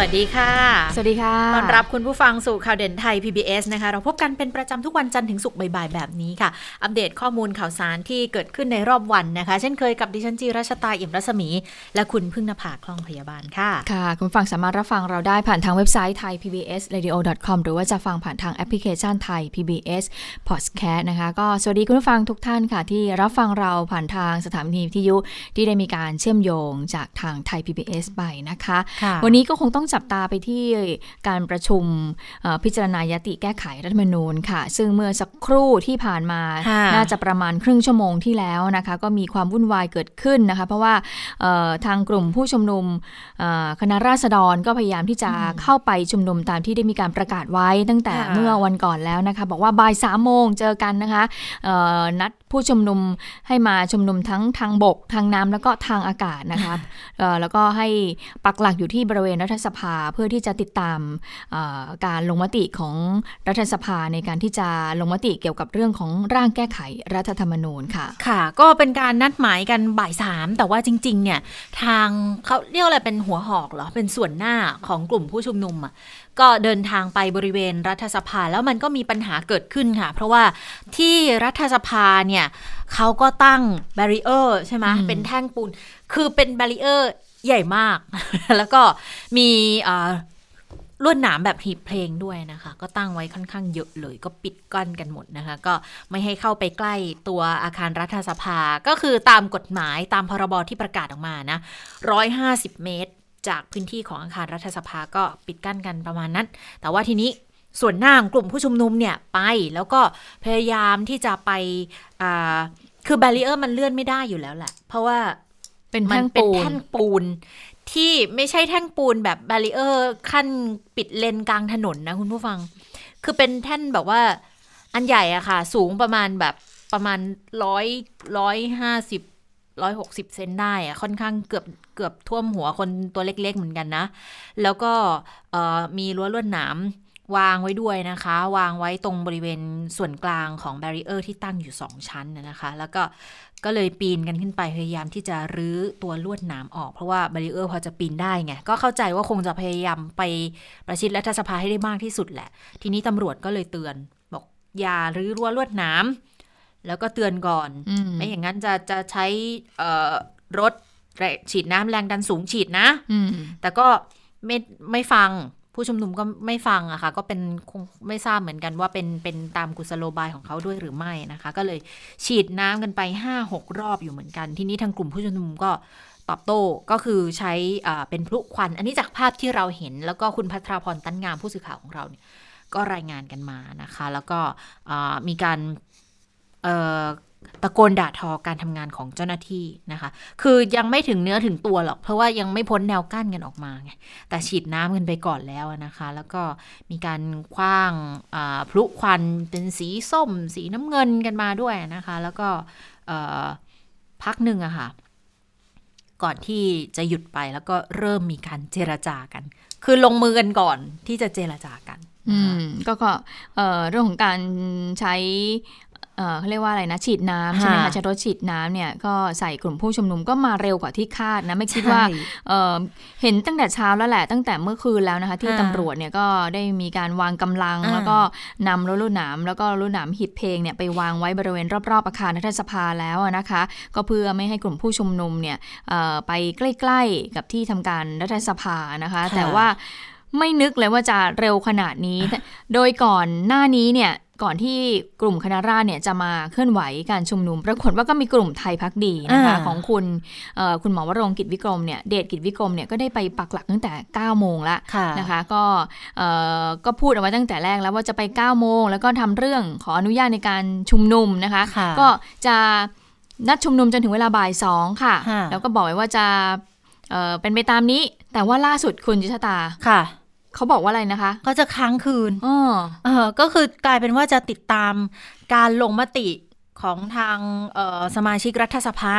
วัสดีค่ะ สวัสดีค่ะ ต้อนรับคุณผู้ฟังสู่ข่าวเด่นไทย PBS นะคะ เราพบกันเป็นประจำทุกวันจันทร์ถึงศุกร์บ่ายๆ แบบนี้ค่ะ อัปเดตข้อมูลข่าวสารที่เกิดขึ้นในรอบวันนะคะ เช่นเคยกับดิฉันจีรัชตาเอี่ยมรัศมี และคุณพึ่งนภาคล่องพยาบาลค่ะ ค่ะ คุณฟังสามารถรับฟังเราได้ผ่านทางเว็บไซต์ไทย PBS radio com หรือว่าจะฟังผ่านทางแอปพลิเคชันไทย PBS podcast นะคะ ก็สวัสดีคุณผู้ฟังทุกท่านค่ะ ที่รับฟังเราผ่านทางสถานีวิทยุที่ได้มีการเชื่อมโยงจากทางไทย PBS ไปนะคะค่ะวันนี้ก็คงต้องจับตาไปที่การประชุมเอ่อพิจารณายติแก้ไขรัฐธรรมนูญค่ะ ซึ่งเมื่อสักครู่ที่ผ่านมาค่ะน่าจะประมาณครึ่งชั่วโมงที่แล้วนะคะ ก็มีความวุ่นวายเกิดขึ้นนะคะ เพราะว่าเอ่อทางกลุ่มผู้ชุมนุมเอ่อคณะราษฎรก็พยายามที่จะเข้าไปชุมนุมตามที่ได้มีการประกาศไว้ตั้งแต่ค่ะเมื่อวันก่อนแล้วนะคะ บอกว่าบ่ายสามโมงเจอกันนะคะเอ่อนัดผู้ชุมนุมให้มาชุมนุมทั้งทางบก ทางน้ำแล้วก็ทางอากาศนะคะเอ่อแล้วก็ให้ปักหลักอยู่ที่บริเวณรัฐสภาเพื่อที่จะติดตามเอ่อการลงมติของรัฐสภาในการที่จะลงมติเกี่ยวกับเรื่องของร่างแก้ไขรัฐธรรมนูญค่ะ ค่ะ ก็เป็นการนัดหมายกันบ่ายสามแต่ว่าจริง ๆ เนี่ยทางเขาเรียกอะไรเป็นหัวหอกเหรอ เป็นส่วนหน้าของกลุ่มผู้ชุมนุมอะก็เดินทางไปบริเวณรัฐสภาแล้วมันก็มีปัญหาเกิดขึ้นค่ะ เพราะว่าที่รัฐสภาเนี่ยเขาก็ตั้งแบรีเออร์ใช่ไหมอืมเป็นแท่งปูน คือเป็นแบรีเออร์ ใหญ่มาก แล้วก็มีลวดหนามแบบหีบเพลงด้วยนะคะ ก็ตั้งไว้ค่อนข้างเยอะเลยก็ปิดกั้นกันหมดนะคะ ก็ไม่ให้เข้าไปใกล้ตัวอาคารรัฐสภาก็คือตามกฎหมายตามพรบที่ประกาศออกมานะ150 เมตร จากพื้นที่ของอาคารรัฐสภาก็ปิดกั้นกันประมาณนั้น แต่ว่าทีนี้ส่วนหน้าของกลุ่มผู้ชุมนุมเนี่ยไปแล้วก็พยายามที่จะไปคือ barrier มันเลื่อนไม่ได้อยู่แล้วแหละ เพราะว่า เป็นมัแท่งเป็นปูนแท่งปูน ที่ไม่ใช่แท่งปูนแบบ barrier กั้นปิดเลนกลางถนนนะคุณผู้ฟัง คือเป็นแท่นแบบว่าอันใหญ่อะค่ะ สูงประมาณแบบประมาณร้อยร้อยห้าสิบร้อยหกสิบเซนได้อะค่อนข้างเกือบเกือบท่วมหัวคนตัวเล็กๆเหมือนกันนะ แล้วก็เอ่อมีรั้วลวดหนามวางไว้ด้วยนะคะ วางไว้ตรงบริเวณส่วนกลางของ barrier ที่ตั้งอยู่สองชั้นนะนะคะ แล้วก็ ก็เลยปีนกันขึ้นไปพยายามที่จะรื้อตัวลวดหนามออก เพราะว่า barrier พอจะปีนได้ไง ก็เข้าใจว่าคงจะพยายามไปประชิดรัฐสภาให้ได้มากที่สุดแหละ ทีนี้ตำรวจก็เลยเตือน บอกอย่ารื้อรั้วลวดหนามแล้วก็เตือนก่อนอืมไม่อย่างนั้นจะจะใช้เอ่อรถฉีดน้ำแรงดันสูงฉีดนะอืมแต่ก็ไม่ไม่ฟัง ผู้ชุมนุมก็ไม่ฟังอะค่ะ ก็เป็นคงไม่ทราบเหมือนกันว่าเป็นเป็นตามกุศโลบายของเขาด้วยหรือไม่นะคะ ก็เลยฉีดน้ำกันไปห้าหกรอบอยู่เหมือนกัน ทีนี้ทางกลุ่มผู้ชุมนุมก็ตอบโต้ก็คือใช้อ่าเป็นพลุควัน อันนี้จากภาพที่เราเห็น แล้วก็คุณพัทราพรตั้นงามผู้สื่อข่าวของเราเนี่ยก็รายงานกันมานะคะ แล้วก็อ่ามีการ ตะโกนด่าทอการทำงานของเจ้าหน้าที่นะคะ คือยังไม่ถึงเนื้อถึงตัวหรอก เพราะว่ายังไม่พ้นแนวกั้นกันออกมาไง แต่ฉีดน้ำกันไปก่อนแล้วนะคะ แล้วก็มีการคว้างพลุควันเป็นสีส้ม สีน้ำเงินกันมาด้วยนะคะ แล้วก็พักหนึ่งอะค่ะ ก่อนที่จะหยุดไปแล้วก็เริ่มมีการเจรจากัน คือลงมือกันก่อนที่จะเจรจากันอืมก็ก็เรื่องของการใช้ เอ่อเขาเรียกว่าอะไรนะฉีดน้ำใช่ไหมค่ะคะใช้รถฉีดน้ำเนี่ยก็ใส่กลุ่มผู้ชุมนุมก็มาเร็วกว่าที่คาดนะ ไม่คิดว่าใช่เอ่อเห็นตั้งแต่เช้าแล้วแหละ ตั้งแต่เมื่อคืนแล้วนะคะ ที่ค่ะตำรวจเนี่ยก็ได้มีการวางกำลังอ่าแล้วก็นำรถลูกหนามแล้วก็รถหนามหีบเพลงเนี่ยไปวางไว้บริเวณรอบๆอาคารรัฐสภาแล้วอะนะคะ ก็เพื่อไม่ให้กลุ่มผู้ชุมนุมเนี่ยเอ่อไปใกล้ ๆกับที่ทำการรัฐสภานะคะค่ะแต่ว่าไม่นึกเลยว่าจะเร็วขนาดนี้ โดยก่อนหน้านี้เนี่ย ก่อนที่กลุ่มคณะราษฎรเนี่ยจะมาเคลื่อนไหวการชุมนุม ปรากฏว่าก็มีกลุ่มไทยพักดีนะคะอ่าของคุณเอ่อคุณหมอวรงค์กิจวิกรมเนี่ยเดชกิจวิกรมเนี่ยก็ได้ไปปักหลักตั้งแต่9โมงละค่ะนะคะก็เอ่อก็พูดเอาไว้ตั้งแต่แรกแล้วว่าจะไป9โมงแล้วก็ทำเรื่องขออนุญาตในการชุมนุมนะคะค่ะก็จะนัดชุมนุมจนถึงเวลาบ่ายสองค่ะค่ะแล้วก็บอกไว้ว่าจะเอ่อเป็นไปตามนี้ แต่ว่าล่าสุดคุณจิชตาค่ะ เขาบอกว่าอะไรนะคะ ก็จะค้างคืนอ๋อเออก็คือกลายเป็นว่าจะติดตามการลงมติของทางเอ่อสมาชิกรัฐสภา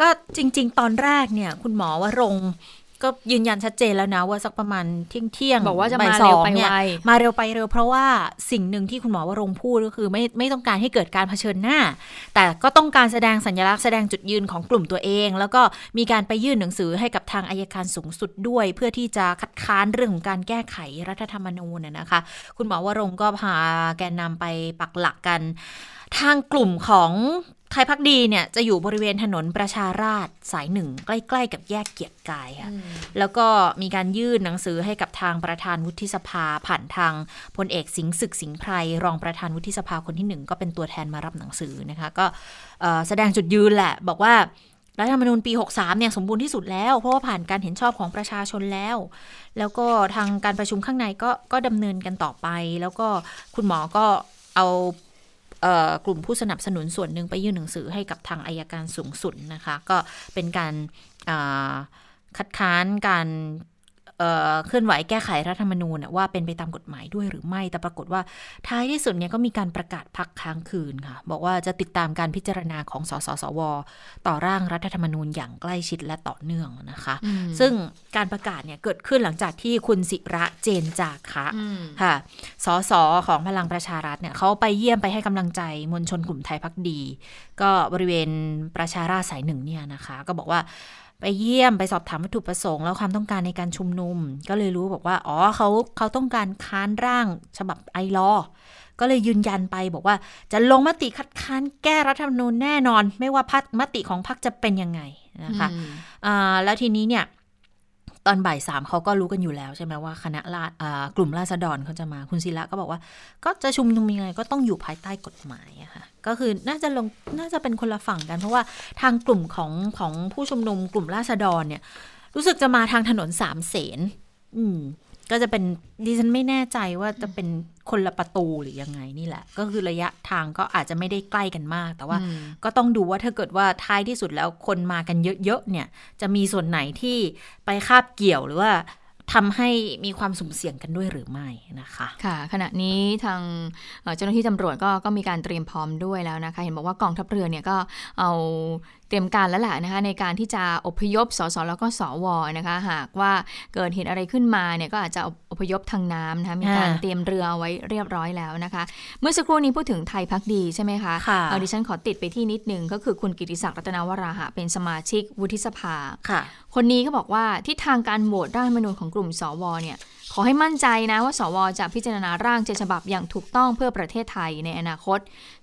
ก็จริง ๆ ตอนแรกเนี่ย คุณหมอวรงค์ ก็ยืนยันชัดเจนแล้วนะว่าสักประมาณเที่ยงเที่ยงบอกว่าจะบ่มายสเร็อวงไปเนี่ไวยมาเร็วไปเร็วเพราะว่าสิ่งหนึ่งที่คุณหมอวรงค์พูดก็คือไม่ไม่ต้องการให้เกิดการเผชิญหน้า แต่ก็ต้องการแสดงสัญลักษณ์แสดงจุดยืนของกลุ่มตัวเอง แล้วก็มีการไปยื่นหนังสือให้กับทางอายการสูงสุดด้วย เพื่อที่จะคัดค้านเรื่องของการแก้ไขรัฐธรรมนูญน่ะนะคะ คุณหมอวรงค์ก็พาแกนนำไปปักหลักกัน ทางกลุ่มของไทยพักดีเนี่ยจะอยู่บริเวณถนนประชาราษฎร์สายหนึ่ง ใกล้ ๆ กับแยกเกียรติกายค่ะแล้วก็มีการยื่นหนังสือให้กับทางประธานวุฒิสภา ผ่านทางพลเอกสิงห์ศึกสิงห์ไพรรองประธานวุฒิสภาคนที่หนึ่งก็เป็นตัวแทนมารับหนังสือนะคะ ก็เอ่อแสดงจุดยืนแหละ บอกว่ารัฐธรรมนูญปี 63 เนี่ยสมบูรณ์ที่สุดแล้ว เพราะว่าผ่านการเห็นชอบของประชาชนแล้ว แล้วก็ทางการประชุมข้างในก็ก็ดำเนินกันต่อไป แล้วก็คุณหมอก็เอาเอ่อ กลุ่มผู้สนับสนุนส่วนหนึ่งไปยื่นหนังสือให้กับทางอายการสูงสุดนะคะ ก็เป็นการคัดค้านการ เอ่อเคลื่อนไหวแก้ไขรัฐธรรมนูญน่ะว่าเป็นไปตามกฎหมายด้วยหรือไม่ แต่ปรากฏว่าท้ายที่สุดเนี่ยก็มีการประกาศพักค้างคืนค่ะ บอกว่าจะติดตามการพิจารณาของสสสว ต่อร่างรัฐธรรมนูญอย่างใกล้ชิดและต่อเนื่องนะคะอืมซึ่งการประกาศเนี่ยเกิดขึ้นหลังจากที่คุณศิระเจนจาคะอืมค่ะสสของพลังประชารัฐเนี่ยเขาไปเยี่ยมไปให้กำลังใจมวลชนกลุ่มไทยพักดี ก็บริเวณประชาราษฎร์สายหนึ่งเนี่ยนะคะ ก็บอกว่า ไปเยี่ยมไปสอบถามวัตถุประสงค์แล้วความต้องการในการชุมนุม ก็เลยรู้บอกว่า อ๋อเขาเขาต้องการค้านร่างฉบับไอรอก็เลยยืนยันไปบอกว่าจะลงมติคัดค้านแก้รัฐธรรมนูญแน่นอน ไม่ว่าพักมติของพรรคจะเป็นยังไงนะคะอืมอ่าแล้วทีนี้เนี่ย ตอนบ่ายสามเขาก็รู้กันอยู่แล้วใช่ไหมว่าคณะราษฎรอ่ากลุ่มราษฎรเขาจะมาคุณศิระก็บอกว่า ก็จะชุมนุมยังไงก็ต้องอยู่ภายใต้กฎหมายอะค่ะก็คือน่าจะลงน่าจะเป็นคนละฝั่งกัน เพราะว่าทางกลุ่มของของผู้ชุมนุมกลุ่มราษฎรเนี่ย รู้สึกจะมาทางถนนสามเสนอืม ก็จะเป็นดิฉันไม่แน่ใจว่าจะเป็นคนละประตูหรือยังไงนี่แหละ ก็คือระยะทางก็อาจจะไม่ได้ใกล้กันมาก แต่ว่าอืมก็ต้องดูว่าถ้าเกิดว่าท้ายที่สุดแล้วคนมากันเยอะๆเนี่ย จะมีส่วนไหนที่ไปคาบเกี่ยวหรือว่าทำให้มีความสุ่มเสี่ยงกันด้วยหรือไม่นะคะ ค่ะ ขณะนี้ทางเอ่อเจ้าหน้าที่ตำรวจก็ก็มีการเตรียมพร้อมด้วยแล้วนะคะ เห็นบอกว่ากองทัพเรือเนี่ยก็เอาเตรียมการแล้วแหละนะคะในการที่จะอพยพสสแล้วก็สวนะคะ หากว่าเกิดเหตุอะไรขึ้นมาเนี่ยก็อาจจะอพยพทางน้ำนะคะมีการอ่าเตรียมเรือเอาไว้เรียบร้อยแล้วนะคะ เมื่อสักครู่นี้พูดถึงไทยพักดีใช่ไหมคะค่ะเอ่อดิฉันขอติดไปที่นิดนึงก็คือคุณกิติศักดิ์รัตนวราหะเป็นสมาชิกวุฒิสภาค่ะ คนนี้ก็บอกว่าทิศทางการโหวตร่างรัฐธรรมนูญของกลุ่มสวเนี่ย ขอให้มั่นใจนะว่าสวจะพิจารณาร่างเจฉบับอย่างถูกต้องเพื่อประเทศไทยในอนาคต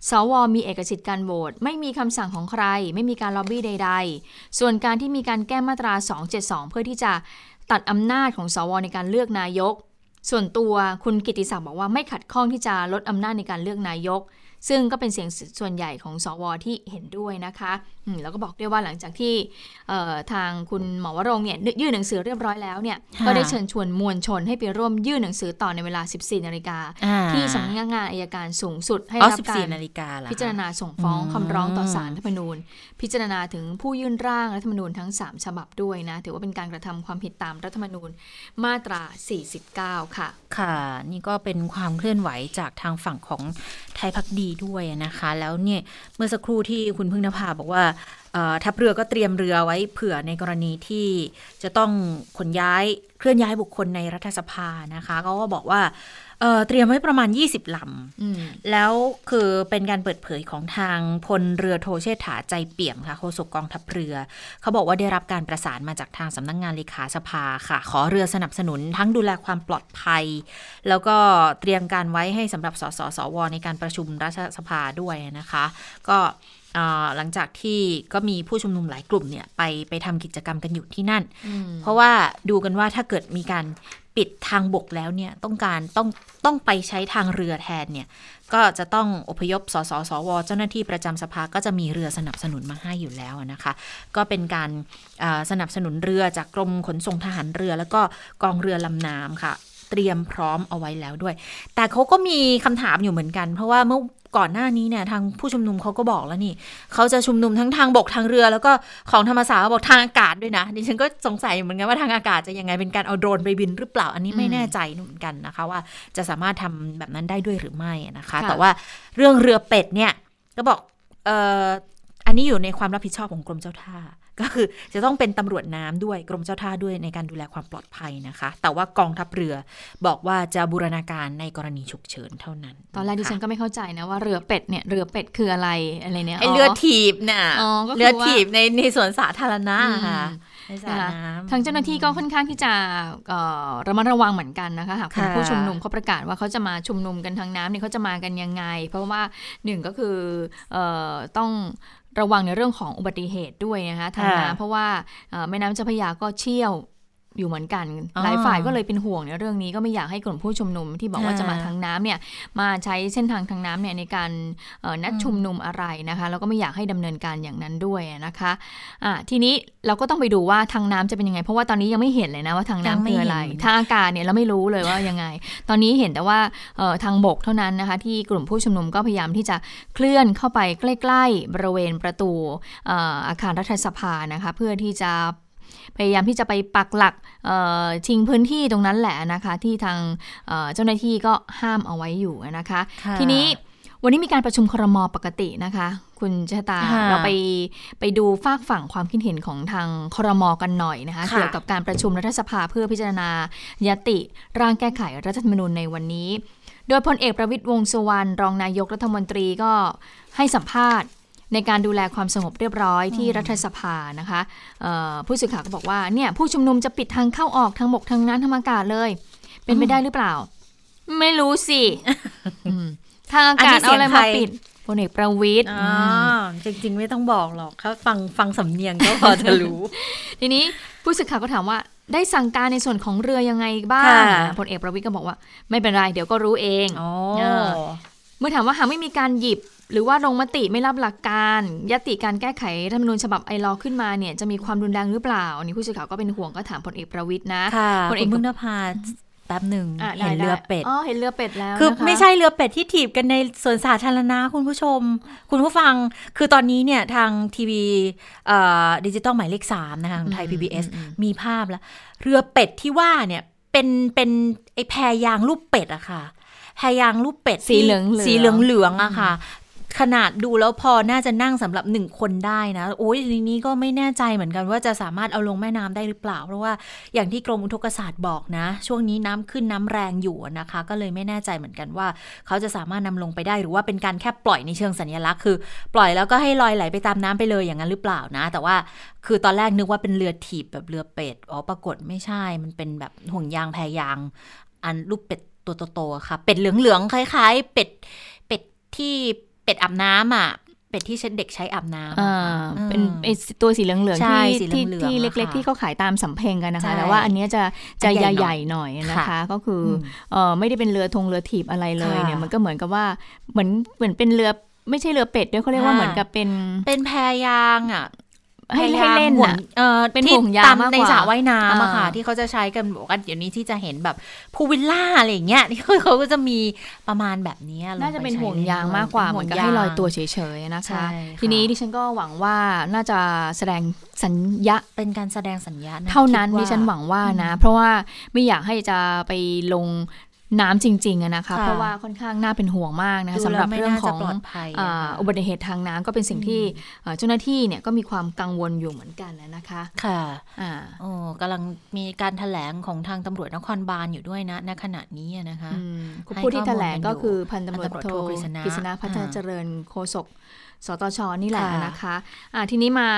สวมีเอกสิทธิ์การโหวตไม่มีคำสั่งของใคร ไม่มีการล็อบบี้ใด ๆ ส่วนการที่มีการแก้มาตรา 272 เพื่อที่จะตัดอำนาจของสวในการเลือกนายก ส่วนตัวคุณกิติศักดิ์บอกว่าไม่ขัดข้องที่จะลดอำนาจในการเลือกนายก ซึ่งก็เป็นเสียงส่วนใหญ่ของสวที่เห็นด้วยนะคะอืมแล้วก็บอกด้วยว่าหลังจากที่เอ่อทางคุณหมอวรงค์เนี่ยยื่นหนังสือเรียบร้อยแล้วเนี่ยค่ะก็ได้เชิญชวนมวลชนให้ไปร่วมยื่นหนังสือต่อในเวลา 14 นาฬิกาอ่าที่สำนักงานอายการสูงสุดให้อ๋อรับสิบการสี่นาฬิกาละพิจารณาส่งฟ้องอืมคำร้องต่อศาลรัฐธรรมนูญ พิจารณาถึงผู้ยื่นร่างรัฐธรรมนูญทั้ง 3 ฉบับด้วยนะถือว่าเป็นการกระทำความผิดตามรัฐธรรมนูญมาตรา 49 ค่ะ ค่ะ นี่ก็เป็นความเคลื่อนไหวจากทางฝั่งของไท ยพักดีด้วยนะคะ แล้วเนี่ยเมื่อสักครู่ที่คุณพึ่งนภาบอกว่าทัพเรือก็เตรียมเรือไว้เผื่อในกรณีที่จะต้องขนย้าย เคลื่อนย้ายบุคคลในรัฐสภานะคะเขาก็บอกว่าเอ่อเตรียมไว้ประมาณ 20ลำอืมแล้วคือเป็นการเปิดเผยของทางพลเรือโทเชษฐาใจเปี่ยมค่ะโฆษกกองทัพเรือ เขาบอกว่าได้รับการประสานมาจากทางสำนักงานเลขาสภาค่ะ ขอเรือสนับสนุนทั้งดูแลความปลอดภัย แล้วก็เตรียมการไว้ให้สำหรับสสสวในการประชุมรัฐสภาด้วยนะคะ ก็เอ่อ หลังจากที่ก็มีผู้ชุมนุมหลายกลุ่มเนี่ยไปไปทำกิจกรรมกันอยู่ที่นั่นอืมเพราะว่าดูกันว่าถ้าเกิดมีการปิดทางบกแล้วเนี่ยต้องการต้องต้องไปใช้ทางเรือแทนเนี่ยก็จะต้องอพยพสสสว เจ้าหน้าที่ประจำสภาก็จะมีเรือสนับสนุนมาให้อยู่แล้วนะคะ ก็เป็นการอ่าสนับสนุนเรือจากกรมขนส่งทหารเรือ แล้วก็กองเรือลำน้ำค่ะ เตรียมพร้อมเอาไว้แล้วด้วย แต่เขาก็มีคำถามอยู่เหมือนกัน เพราะว่าเมื่อก่อนหน้านี้เนี่ยทางผู้ชุมนุมเขาก็บอกแล้วนี่เขาจะชุมนุมทั้งทางบกทางเรือ แล้วก็ของธรรมศาสตร์เขาบอกทางอากาศด้วยนะดิฉันก็สงสัยเหมือนกันว่าทางอากาศจะยังไงเป็นการเอาโดรนไปบินหรือเปล่าอันนี้ไม่อืมแน่ใจเหมือนกันนะคะ ว่าจะสามารถทำแบบนั้นได้ด้วยหรือไม่นะคะค่ะแต่ว่าเรื่องเรือเป็ดเนี่ยก็บอกเอออันนี้อยู่ในความรับผิดชอบของกรมเจ้าท่า ก็คือจะต้องเป็นตำรวจน้ำด้วยกรมเจ้าท่าด้วยในการดูแลความปลอดภัยนะคะ แต่ว่ากองทัพเรือบอกว่าจะบูรณาการในกรณีฉุกเฉินเท่านั้น ตอนแรกดิฉันก็ไม่เข้าใจนะว่าเรือเป็ดเนี่ยเรือเป็ดคืออะไรอะไรเนี่ยไอเรือถีบน่ะอ๋อก็คือว่าเรือถีบในในสวนสาธารณะค่ะอืมในสระนะคะน้ำทางเจ้าหน้าที่ก็ค่อนข้างที่จะเอ่อระมัดระวังเหมือนกันนะคะหากกลุ่มค่ะผู้ชุมนุมเขาประกาศว่าเขาจะมาชุมนุมกันทางน้ำเนี่ยเขาจะมากันยังไง เพราะว่าหนึ่งก็คือเอ่อต้อง ระวังในเรื่องของอุบัติเหตุด้วยนะคะทางน้ำเพราะว่าเอ่อแม่น้ำเจ้าพระยาก็เชี่ยว อยู่เหมือนกันอ๋อหลายฝ่ายก็เลยเป็นห่วงในเรื่องนี้ก็ไม่อยากให้กลุ่มผู้ชุมนุมที่บอกว่าค่ะจะมาทางน้ำเนี่ยมาใช้เส้นทางทางน้ำเนี่ยในการเอ่อนัดชุมนุมอะไรนะคะแล้วก็ไม่อยากให้ดำเนินการอย่างนั้นด้วยนะคะอะทีนี้เราก็ต้องไปดูว่าทางน้ำจะเป็นยังไง เพราะว่าตอนนี้ยังไม่เห็นเลยนะว่าทางน้ำยังไม่คืออะไรเห็นทางอากาศเนี่ยเราไม่รู้เลยว่ายังไง ตอนนี้เห็นแต่ว่าเอ่อทางบกเท่านั้นนะคะที่กลุ่มผู้ชุมนุมก็พยายามที่จะเคลื่อนเข้าไปใกล้ ๆ บริเวณประตูเอ่ออาคารรัฐสภานะคะเพื่อที่จะ พยายามที่จะไปปักหลักเอ่อชิงพื้นที่ตรงนั้นแหละนะคะ ที่ทางเอ่อเจ้าหน้าที่ก็ห้ามเอาไว้อยู่นะคะค่ะทีนี้วันนี้มีการประชุมครมปกตินะคะ คุณชะตาค่ะเราไปไปดูฝากฝั่งความคิดเห็นของทางครมกันหน่อยนะคะค่ะเกี่ยวกับการประชุมรัฐสภาเพื่อพิจารณายติร่างแก้ไขรัฐธรรมนูญในวันนี้ โดยพลเอกประวิตยวงษ์สุวรรณรองนายกรัฐมนตรีก็ให้สัมภาษณ์ ในการดูแลความสงบเรียบร้อยที่รัฐสภานะคะเอ่อผู้สื่อข่าวก็บอกว่าเนี่ยผู้ชุมนุมจะปิดทางเข้าออกทางบกทางน้ำทางอากาศเลย เป็นไปได้หรือเปล่า ไม่รู้สิอืมทางอากาศอันนี้เสีเอายงอะไรใครมาปิดพลเอกประวิตยอ๋อจริง ๆ ไม่ต้องบอกหรอกเขาฟังฟังสำเนียงก็พอจะรู้ ทีนี้ผู้สื่อข่าวก็ถามว่า ได้สั่งการในส่วนของเรือยังไงบ้างค่ะพลเอกประวิตยก็บอกว่า ไม่เป็นไร เดี๋ยวก็รู้เองอ๋อเออเมื่อถามว่าหากไม่มีการหยิบ หรือว่าลงมติไม่รับหลักการยติการแก้ไขรัฐธรรมนูญฉบับไอรอขึ้นมาเนี่ยจะมีความรุนแรงหรือเปล่าอันนี้ผู้สื่อข่าวก็เป็นห่วงก็ถามพลเอกประวิตยนะค่ะพลเอกคุณพึ่งนภาแป๊บหนึ่งอะได้เห็นเรือเป็ดอ๋อเห็นเรือเป็ดแล้วคือนะคะไม่ใช่เรือเป็ดที่ถีบกันในสวนสาธารณะคุณผู้ชม คุณผู้ฟังคือตอนนี้เนี่ยทางทีวีดิจิตอลหมายเลขสามนะคะของไทย PBS มีภาพแล้ว เรือเป็ดที่ว่าเนี่ยเป็นเป็นไอแพยางรูปเป็ดอะค่ะแพยางรูปเป็ดสีเหลืองๆสีเหลืองเหลืองๆอะค่ะ ขนาดดูแล้วพอน่าจะนั่งสำหรับหนึ่งคนได้นะโอ้ยทีนี้ก็ไม่แน่ใจเหมือนกันว่าจะสามารถเอาลงแม่น้ำได้หรือเปล่า เพราะว่าอย่างที่กรมอุทกศาสตร์บอกนะ ช่วงนี้น้ำขึ้นน้ำแรงอยู่นะคะ ก็เลยไม่แน่ใจเหมือนกันว่า เขาจะสามารถนำลงไปได้หรือว่าเป็นการแค่ปล่อยในเชิงสัญลักษณ์คือ ปล่อยแล้วก็ให้ลอยไหลไปตามน้ำไปเลยอย่างนั้นหรือเปล่านะ แต่ว่าคือตอนแรกนึกว่าเป็นเรือถีบแบบเรือเป็ดอ๋อปรากฏไม่ใช่ มันเป็นแบบห่วงยางแพยาง อันรูปเป็ดตัวโตๆค่ะ เป็ดเหลืองๆคล้าย ๆ เป็ดเป็ดที่ เป็ดอาบน้ำอะเป็ดที่เด็กใช้อาบน้ำอ่าอะค่ะเป็นอืมไอตัวสีเหลืองๆใช่ที่สีที่เหลืองๆที่อะเล็กค่ะๆที่เขาขายตามสำเพ็งกันนะใช่คะ แต่ว่าอันเนี้ยจะจะอันใหญ่ใหญ่ๆหน่อยนะคะค่ะก็คืออมเออไม่ได้เป็นเรือธงเรือถีบอะไรเลยค่ะเนี่ยมันก็เหมือนกับว่าเหมือนเหมือนเป็นเรือไม่ใช่เรือเป็ดด้วยเขาเรียกว่าค่ะเหมือนกับเป็นเป็นแพยางอะ ให้แพให้ยางเล่นห่วงอะเออเป็นที่ห่วงยางตามมากกว่าในสระว่ายน้ำอะค่ะอ่าที่เขาจะใช้กันบอกว่าเดี๋ยวนี้ที่จะเห็นแบบพูลวิลล่าอะไรอย่างเงี้ยที่เขาเขาก็จะมีประมาณแบบนี้ลงน่าจะเป็นใช้ห่วงล่ยางมากกว่าป็เหมือนกับงให้ยางลอยตัวเฉยๆนะคะใช่ค่ะทีนี้ดิฉันก็หวังว่าน่าจะแสดงสัญญาเป็นการแสดงสัญญาณะเท่านั้นคิดิฉันหวังว่านะอืมเพราะว่าไม่อยากให้จะไปลง น้ำจริงๆอะนะคะค่ะเพราะว่าค่อนข้างน่าเป็นห่วงมากนะคะดูสำหแล้รัวบไม่เรื่องน่าขจะองปลอดภัยอ่าอะค่ะอุบัติเหตุทางน้ำก็เป็นสิ่งที่เอ่อเจ้าหน้าที่เนี่ยก็มีความกังวลอยู่เหมือนกันนะคะค่ะอ่าโอ้กำลังมีการแถลงของทางตำรวจนครบาลอยู่ด้วยนะณขณะนี้อะนะคะอืมให้ผู้ที่แถลงข้อมูลกันอยู่ก็คือพันตำรวจพันตำรวจโทโทกฤษณะกฤษณะพัฒนาอ่าเจริญโฆษก สตชนี่แหละค่ะนะคะอ่าทีนี้มา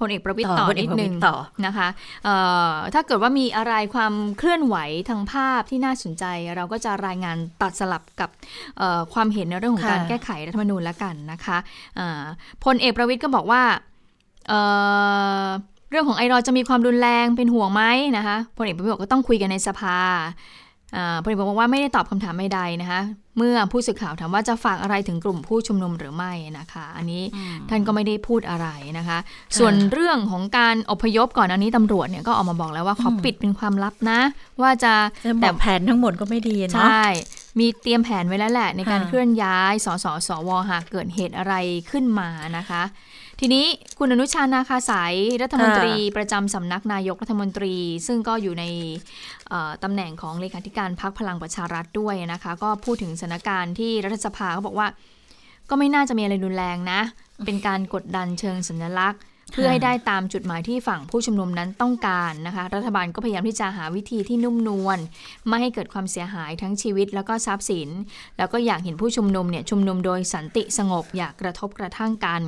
พลเอกประวิตยต่อพลเอนิกดประนึวิตงรต่อนะคะเอ่อถ้าเกิดว่ามีอะไรความเคลื่อนไหวทางภาพที่น่าสนใจ เราก็จะรายงานตัดสลับกับเอ่อความเห็นในเรื่องของค่ะการแก้ไขรัฐธรรมนูญละกันนะคะอ่าพลเอกประวิตยก็บอกว่าเอ่อเรื่องของไอรอว์จะมีความรุนแรงเป็นห่วงไหมนะคะพลเอกประวิตยบอกก็ต้องคุยกันในสภาอ่า พลเอกบอกว่าไม่ได้ตอบคำถามใดๆนะคะ เมื่อผู้สื่อข่าวถามว่าจะฝากอะไรถึงกลุ่มผู้ชุมนุมหรือไม่นะคะ อันนี้ท่านก็ไม่ได้พูดอะไรนะคะ ส่วนเรื่องของการอพยพก่อนอันนี้ตำรวจเนี่ยก็ออกมาบอกแล้วว่าขอปิดเป็นความลับนะ ว่าจะจะบแต่อกแผนทั้งหมดก็ไม่ดีใชเนาะ่มีเตรียมแผนไว้แล้วแหละ ในการค่ะเคลื่อนย้ายสสสวหากเกิดเหตุอะไรขึ้นมานะคะ ทีนี้คุณอนุชานาคาสายรัฐมนตรีประจำสำนักนายกรัฐมนตรี ซึ่งก็อยู่ในเอ่อตำแหน่งของเลขาธิการพักพลังประชารัฐด้วยนะคะ ก็พูดถึงสถานการณ์ที่รัฐสภาเขาบอกว่า ก็ไม่น่าจะมีอะไรรุนแรงนะ เป็นการกดดันเชิงสัญลักษณ์ เพื่อให้ได้ตามจุดหมายที่ฝั่งผู้ชุมนุมนั้นต้องการนะคะ รัฐบาลก็พยายามที่จะหาวิธีที่นุ่มนวลไม่ให้เกิดความเสียหายทั้งชีวิตแล้วก็ทรัพย์สิน แล้วก็อยากเห็นผู้ชุมนุมเนี่ยชุมนุมโดยสันติสงบอยากกระทบกระทั่งกัน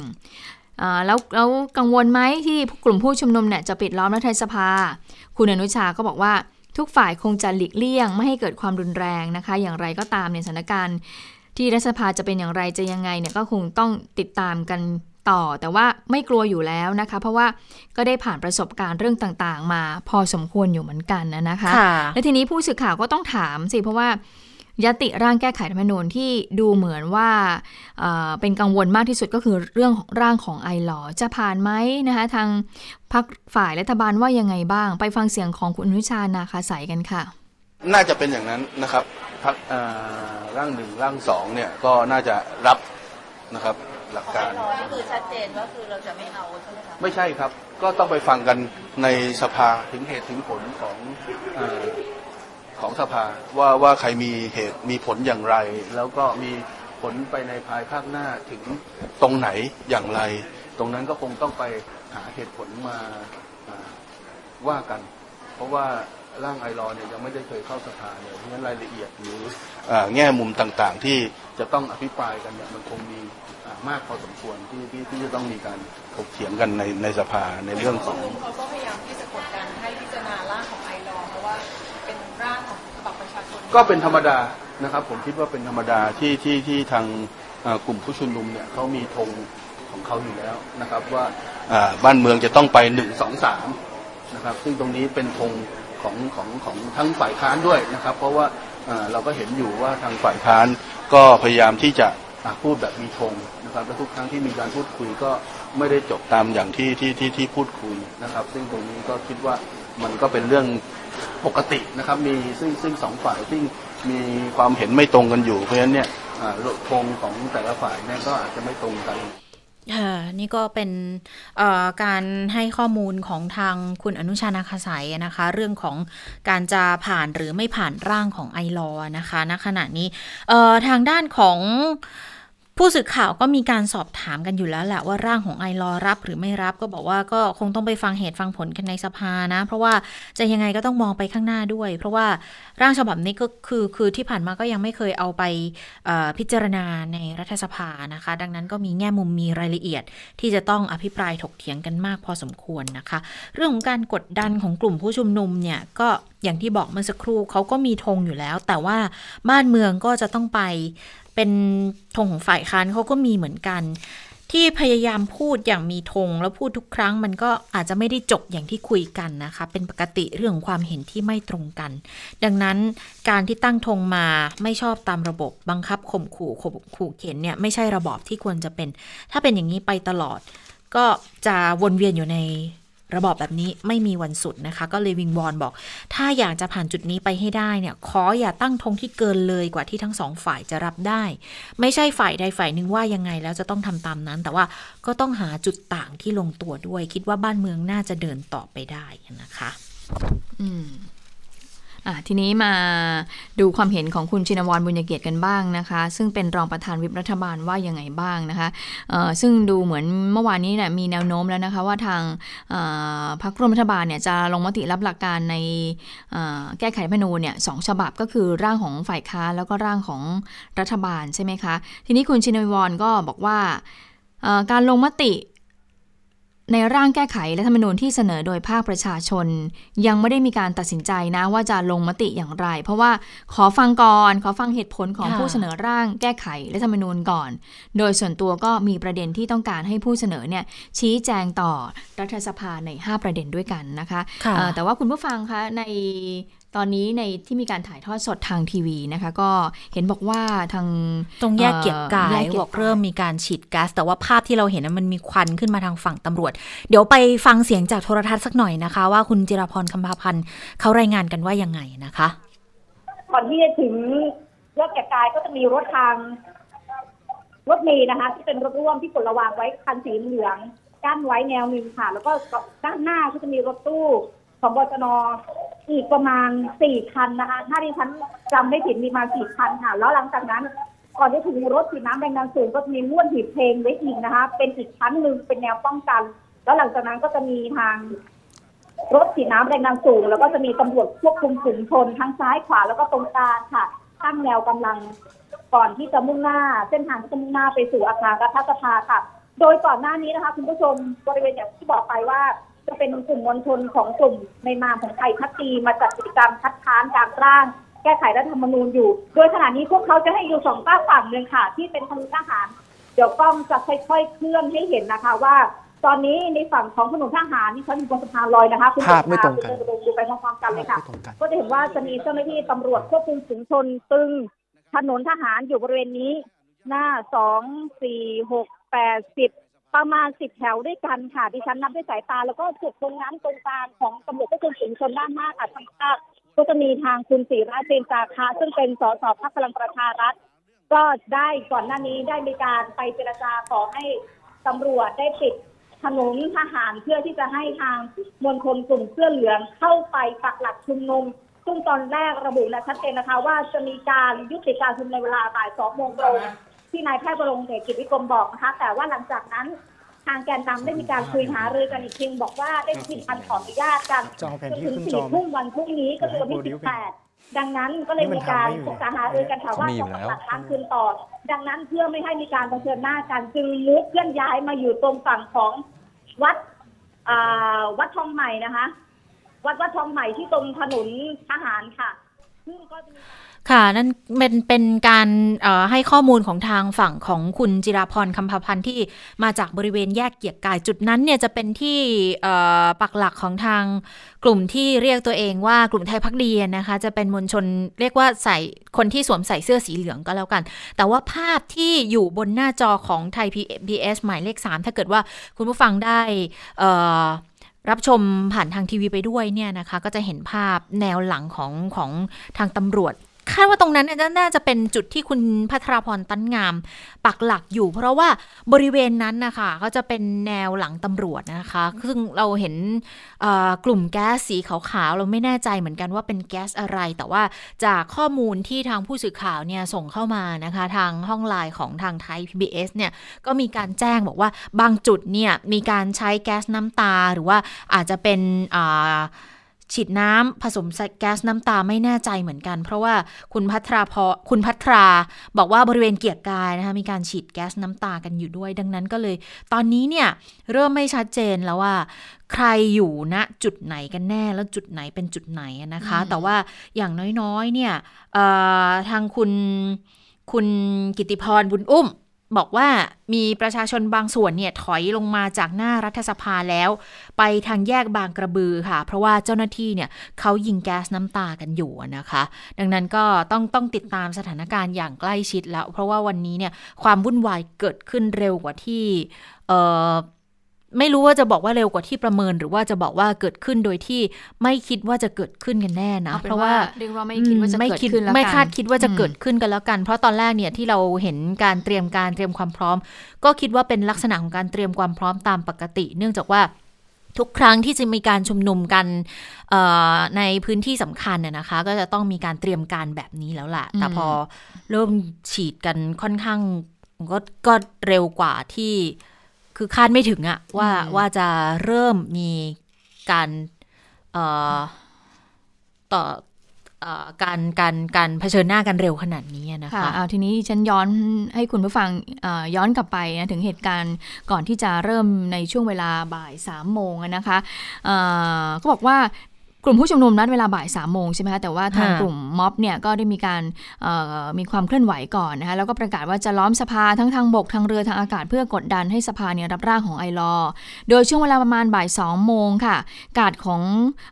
แล้วแล้วกังวลไหมที่กลุ่มผู้ชุมนุมเนี่ยจะปิดล้อมรัฐสภา คุณอนุชาก็บอกว่าทุกฝ่ายคงจะหลีกเลี่ยง ไม่ให้เกิดความรุนแรงนะคะ อย่างไรก็ตามในสถานการณ์ ที่รัฐสภาจะเป็นอย่างไรจะยังไงเนี่ยก็คงต้องติดตามกันต่อ แต่ว่าไม่กลัวอยู่แล้วนะคะ เพราะว่าก็ได้ผ่านประสบการณ์เรื่องต่างๆ มาพอสมควรอยู่เหมือนกันนะคะคะ และทีนี้ผู้สื่อข่าวก็ต้องถามสิเพราะว่า ยติร่างแก้ไขรัฐธรรมนูญที่ดูเหมือนว่าเป็นกังวลมากที่สุดก็คือเรื่องของร่างของไอหลอจะผ่านไหมนะคะทางพักฝ่ายรัฐบาลว่ายังไงบ้าง ไปฟังเสียงของคุณอนุชานาคาสายกันค่ะ น่าจะเป็นอย่างนั้นนะครับพักร่างหนึ่งร่างสองเนี่ยก็น่าจะรับนะครับหลักการก็คือชัดเจนว่าคือเราจะไม่เอาใช่ไหมคะไม่ใช่ครับ ก็ต้องไปฟังกันในสภาถึงเหตุถึงผลของ ของสภาว่าว่าใครมีเหตุมีผลอย่างไร แล้วก็มีผลไปในภายภาคหน้าถึงตรงไหนอย่างไร ตรงนั้นก็คงต้องไปหาเหตุผลมาว่ากัน เพราะว่าร่างไอรอเนี่ยยังไม่ได้เคยเข้าสภาเลยเพราะฉะนั้นรายละเอียดหรือแง่มุมต่างๆ ที่จะต้องอภิปรายกันเนี่ยมันคงมีมากพอสมควรที่ที่ที่จะต้องมีการถกเถียงกันในในสภาในเรื่องของเขาก็พยายามที่จะกดดันให้พิจารณาร่าง ร่างของฉบับประชาชน ก็เป็นธรรมดานะครับ ผมคิดว่าเป็นธรรมดาที่ที่ที่ทางกลุ่มผู้ชุมนุมเนี่ยเขามีธงของเขาอยู่แล้วนะครับว่าบ้านเมืองจะต้องไปหนึ่งสองสามนะครับ ซึ่งตรงนี้เป็นธงของของของทั้งฝ่ายค้านด้วยนะครับ เพราะว่าเราก็เห็นอยู่ว่าทางฝ่ายค้านก็พยายามที่จะพูดแบบมีธงนะครับและทุกครั้งที่มีการพูดคุยก็ไม่ได้จบตามอย่างที่ที่ที่ที่พูดคุยนะครับ ซึ่งตรงนี้ก็คิดว่ามันก็เป็นเรื่อง ปกตินะครับมีซึ่งซึ่งสองฝ่ายที่มีความเห็นไม่ตรงกันอยู่ เพราะฉะนั้นเนี่ยธงของแต่ละฝ่ายเนี่ยก็อาจจะไม่ตรงกันค่ะนี่ก็เป็นการให้ข้อมูลของทางคุณอนุชานาคาสายนะคะ เรื่องของการจะผ่านหรือไม่ผ่านร่างของไอรอนะคะณขณะนี้ทางด้านของ ผู้สื่อข่าวก็มีการสอบถามกันอยู่แล้วแหละว่าร่างของไอรอรับหรือไม่รับ ก็บอกว่าก็คงต้องไปฟังเหตุฟังผลกันในสภานะ เพราะว่าจะยังไงก็ต้องมองไปข้างหน้าด้วย เพราะว่าร่างฉบับนี้ก็คือคือที่ผ่านมาก็ยังไม่เคยเอาไปพิจารณาในรัฐสภานะคะ ดังนั้นก็มีแง่มุมมีรายละเอียด ที่จะต้องอภิปรายถกเถียงกันมากพอสมควรนะคะ เรื่องของการกดดันของกลุ่มผู้ชุมนุมเนี่ยก็อย่างที่บอกเมื่อสักครู่เขาก็มีธงอยู่แล้ว แต่ว่าบ้านเมืองก็จะต้องไป เป็นธงของฝ่ายค้านเขาก็มีเหมือนกัน ที่พยายามพูดอย่างมีธงแล้วพูดทุกครั้งมันก็อาจจะไม่ได้จบอย่างที่คุยกันนะคะ เป็นปกติเรื่องของความเห็นที่ไม่ตรงกัน ดังนั้นการที่ตั้งธงมาไม่ชอบตามระบบบังคับข่มขู่ข่มขู่เข็นเนี่ยไม่ใช่ระบอบที่ควรจะเป็น ถ้าเป็นอย่างนี้ไปตลอด ก็จะวนเวียนอยู่ใน ระบอบแบบนี้ไม่มีวันสุดนะคะ ก็เลยวิงวอนบอก ถ้าอยากจะผ่านจุดนี้ไปให้ได้เนี่ย ขออย่าตั้งธงที่เกินเลยกว่าที่ทั้งสองฝ่ายจะรับได้ ไม่ใช่ฝ่ายใดฝ่ายหนึ่งว่ายังไงแล้วจะต้องทำตามนั้น แต่ว่าก็ต้องหาจุดต่างที่ลงตัวด้วย คิดว่าบ้านเมืองน่าจะเดินต่อไปได้นะคะ อืม ทีนี้มาดูความเห็นของคุณชินวรบุญเกียรติกันบ้างนะคะ ซึ่งเป็นรองประธานวิปรัฐบาลว่ายังไงบ้างนะคะซึ่งดูเหมือนเมื่อวานนี้เนี่ยมีแนวโน้มแล้วนะคะว่าทางพรรคร่วมรัฐบาลเนี่ยจะลงมติรับหลักการในแก้ไขรัฐมนูเนี่ยสองฉบับก็คือร่างของฝ่ายค้านแล้วก็ร่างของรัฐบาลใช่ไหมคะ ทีนี้คุณชินวรก็บอกว่าการลงมติ ในร่างแก้ไขรัฐธรรมนูญที่เสนอโดยภาคประชาชน ยังไม่ได้มีการตัดสินใจนะว่าจะลงมติอย่างไร เพราะว่าขอฟังก่อน ขอฟังเหตุผลของผู้เสนอร่างแก้ไขรัฐธรรมนูญก่อน โดยส่วนตัวก็มีประเด็นที่ต้องการให้ผู้เสนอเนี่ยชี้แจงต่อรัฐสภาใน 5 ประเด็นด้วยกันนะคะะแต่ว่าคุณผู้ฟังคะใน ตอนนี้ในที่มีการถ่ายทอดสดทางทีวีนะคะ ก็เห็นบอกว่าทางตรงแยกเกียรติกายบอกเริ่มมีการฉีดก๊าซแต่ว่าภาพที่เราเห็นมันมีควันขึ้นมาทางฝั่งตำรวจ เดี๋ยวไปฟังเสียงจากโทรทัศน์สักหน่อยนะคะ ว่าคุณจิราพรคำพาพันธ์เขารายงานกันว่ายังไงนะคะก่อนที่จะถึงแยกเกียรติกายก็จะมีรถทางรถเมย์นะคะ ที่เป็นรถร่วมที่กดระวางไว้คันสีเหลืองกั้นไว้แนวหนึ่งค่ะ แล้วก็ด้านหน้าก็จะมีรถตู้ ของบจนอีกประมาณสี่คันนะคะ ถ้าดิฉันจำไม่ผิดมีมาสี่คันค่ะ แล้วหลังจากนั้นก่อนที่ถึงรถฉีดน้ำแรงดันสูงก็จะมีลวดหีบเพลงไว้อีกนะคะ เป็นอีกชั้นหนึ่งเป็นแนวป้องกัน แล้วหลังจากนั้นก็จะมีทางรถฉีดน้ำแรงดันสูง แล้วก็จะมีตำรวจควบคุมฝูงชนทั้งซ้ายขวาแล้วก็ตรงกลางค่ะตั้งแนวกำลังก่อนที่จะมุ่งหน้า เส้นทางที่จะมุ่งหน้าไปสู่อาคารรัฐสภาค่ะ โดยก่อนหน้านี้นะคะ คุณผู้ชมบริเวณอย่างที่บอกไปว่า จะเป็นกลุ่มมวลชนของกลุ่มในนามของไทยพักดีมาจัดกิจกรรมคัดค้านการร่าง แก้ไขรัฐธรรมนูญอยู่ โดยขณะนี้พวกเขาจะให้อยู่สองฝากฝั่งหนึ่งค่ะ ที่เป็นทางทหาร เดี๋ยวกล้องจะค่อยๆเคลื่อนให้เห็นนะคะว่า ตอนนี้ในฝั่งของถนนทหารนี่เขาอยู่บนสะพานลอยนะคะคุณภาพไม่ตรงกันคุณดูไปพร้อมๆกันเลยค่ะไม่ตรงกันก็จะเห็นว่าจะมีเจ้าหน้าที่ตำรวจควบคุมฝูงชนตึงถนนทหารอยู่บริเวณนี้ หน้าสองสี่หกแปดสิบ ประมาณสิบแถวด้วยกันค่ะดิฉันนับด้วยสายตา แล้วก็จุดตรงนั้นตรงกลางของตำรวจควบคุมฝูงชนด้านหน้าค่ะทางภาคก็จะมีทางคุณศิระเจนจาคะซึ่งเป็นสสพักพลังประชารัฐ ก็ได้ก่อนหน้านี้ได้มีการไปเจรจาขอให้ตำรวจได้ปิดถนนทหารเพื่อที่จะให้ทางมวลชนกลุ่มเสื้อเหลืองเข้าไปปักหลักชุมนุม ซึ่งตอนแรกระบุและชัดเจนนะคะว่าจะมีการยุติการชุมนุมในเวลาบ่ายสองโมงตรง ที่นายแพทย์บรงเดชกิจวิกรมบอกนะคะ แต่ว่าหลังจากนั้นทางแกนนำได้มีการคุยหารือกันอีกทีบอกว่าได้มีการขออนุญาตกันจะเอาแผนที่จนขึ้ถึงนจสี่อไหมทุ่มวันพรุ่งนี้ก็คือวันที่ให้โปรดิสิวบไปแปดดังนั้นก็เลยมีการนี่มันทำไม่อยู่ปรึกษาหารือกันค่ะว่าเขามีอยู่จะแล้วปักหลักค้างคืนต่อ ดังนั้นเพื่อไม่ให้มีการเผชิญหน้ากันจึงมุกเคลื่อนย้ายมาอยู่ตรงฝั่งของวัดอ่าวัดทองใหม่นะคะ วัดวัดทองใหม่ที่ตรงถนนทหารค่ะซึ่งก็จะมี ค่ะ นั่นเป็นเป็นการให้ข้อมูลของทางฝั่งของคุณจิราพรคำพพันธ์ที่มาจากบริเวณแยกเกียรกายจุดนั้นเนี่ยจะเป็นที่ปักหลักของทางกลุ่มที่เรียกตัวเองว่ากลุ่มไทยพักดีนะคะ จะเป็นมวลชนเรียกว่าใส่คนที่สวมใส่เสื้อสีเหลืองก็แล้วกัน แต่ว่าภาพที่อยู่บนหน้าจอของไทย PBS หมายเลข 3 ถ้าเกิดว่าคุณผู้ฟังได้รับชมผ่านทางทีวีไปด้วยเนี่ยนะคะ ก็จะเห็นภาพแนวหลังของของทางตำรวจ คาดว่าตรงนั้นน่าจะเป็นจุดที่คุณพัทรพรตั้นงาม ปักหลักอยู่ เพราะว่าบริเวณนั้นนะคะก็จะเป็นแนวหลังตำรวจนะคะ ซึ่งเราเห็นกลุ่มแก๊สสีขาวๆ เราไม่แน่ใจเหมือนกันว่าเป็นแก๊สอะไร แต่ว่าจากข้อมูลที่ทางผู้สื่อข่าวเนี่ยส่งเข้ามานะคะ ทางห้องไลน์ของทางไทย PBS เนี่ยก็มีการแจ้งบอกว่าบางจุดเนี่ยมีการใช้แก๊สน้ำตาหรือว่าอาจจะเป็นอ่า ฉีดน้ำผสมใส่แก๊สน้ำตาไม่แน่ใจเหมือนกัน เพราะว่าคุณพัทราพอคุณพัทราบอกว่าบริเวณเกียรติกายนะคะมีการฉีดแก๊สน้ำตากันอยู่ด้วย ดังนั้นก็เลย ตอนนี้เนี่ยเริ่มไม่ชัดเจนแล้วว่า ใครอยู่ณจุดไหนกันแน่แล้วจุดไหนเป็นจุดไหนอะนะคะ แต่ว่าอย่างน้อยๆเนี่ยเอ่อทางคุณคุณกิติพรบุญอุ้ม บอกว่ามีประชาชนบางส่วนเนี่ยถอยลงมาจากหน้ารัฐสภาแล้ว ไปทางแยกบางกระบือค่ะ เพราะว่าเจ้าหน้าที่เนี่ยเขายิงแก๊สน้ำตากันอยู่นะคะ ดังนั้นก็ต้องต้องติดตามสถานการณ์อย่างใกล้ชิดแล้ว เพราะว่าวันนี้เนี่ยความวุ่นวายเกิดขึ้นเร็วกว่าที่เอ่อ ไม่รู้ว่าจะบอกว่าเร็วกว่าที่ประเมิน หรือว่าจะบอกว่าเกิดขึ้นโดยที่ไม่คิดว่าจะเกิดขึ้นกันแน่นะเอาเพเป็นราะว่าว่าเรียกว่าไม่คิดว่าจะไม่เกิดคิดขึ้นแล้วไม่กันคาดคิดว่าจะอืมเกิดขึ้นกันแล้วกัน เพราะตอนแรกเนี่ยที่เราเห็นการเตรียมการเตรียมความพร้อม ก็คิดว่าเป็นลักษณะของการเตรียมความพร้อมตามปกติ เนื่องจากว่าทุกครั้งที่จะมีการชุมนุมกันเอ่อในพื้นที่สำคัญน่ะนะคะ ก็จะต้องมีการเตรียมการแบบนี้แล้วล่ะ แต่พอเริ่มฉีดกันค่อนข้างก็ก็เร็วกว่าที่ คือคาดไม่ถึงอะว่าว่าจะเริ่มมีการเอ่อต่อเอ่อการการการเผชิญหน้ากันเร็วขนาดนี้นะค่ะคะเอาทีนี้ฉันย้อนให้คุณผู้ฟังเอ่อย้อนกลับไปนะถึงเหตุการณ์ก่อนที่จะเริ่มในช่วงเวลาบ่ายสามโมงอะนะคะเอ่อก็บอกว่า กลุ่มผู้ชุมนุมนัดเวลาบ่ายสามโมงใช่ไหมคะแต่ว่าทางค่ะกลุ่มม็อบเนี่ยก็ได้มีการเอ่อมีความเคลื่อนไหวก่อนนะคะแล้วก็ประกาศว่าจะล้อมสภาทั้งทางบกทางเรือทางอากาศเพื่อกดดันให้สภาเนี่ยรับร่างของไอรอโดยช่วงเวลาประมาณบ่ายสองโมงค่ะ กาดของ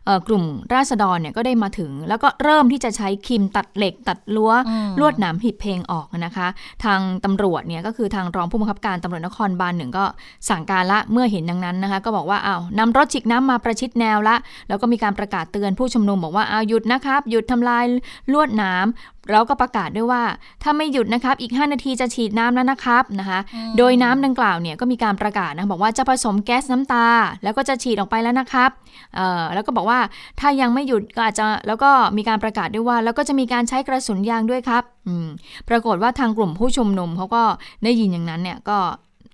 เออกลุ่มราษฎรเนี่ยก็ได้มาถึง แล้วก็เริ่มที่จะใช้ครีมตัดเหล็กตัดรั้วอืมลวดหนามหีบเพลงออกนะคะ ทางตำรวจเนี่ยก็คือทางรองผู้บังคับการตำรวจนครบาลหนึ่งก็สั่งการละเมื่อเห็นดังนั้นนะคะก็บอกว่าอ้าวนำรถฉีกน้ำมาประชิดแนวละ แล้วก็มีการประกาศาศเตือนผู้ชุมนุมบอกว่าเอาหยุดนะครับ หยุดทำลายลวดหน้ำแล้วก็ประกาศด้วยว่า ถ้าไม่หยุดนะครับ อีก 5 นาทีจะฉีดน้ำแล้วนะครับนะคะ โดยน้ำดังกล่าวเนี่ยก็มีการประกาศนะบอกว่าจะผสมแก๊สน้ำตา แล้วก็จะฉีดออกไปแล้วนะครับเอ่อแล้วก็บอกว่าถ้ายังไม่หยุดก็อาจจะแล้วก็มีการประกาศด้วยว่า แล้วก็จะมีการใช้กระสุนยางด้วยครับอืมปรากฏว่าทางกลุ่มผู้ชุมนุมเขาก็ได้ยินอย่างนั้นเนี่ยก็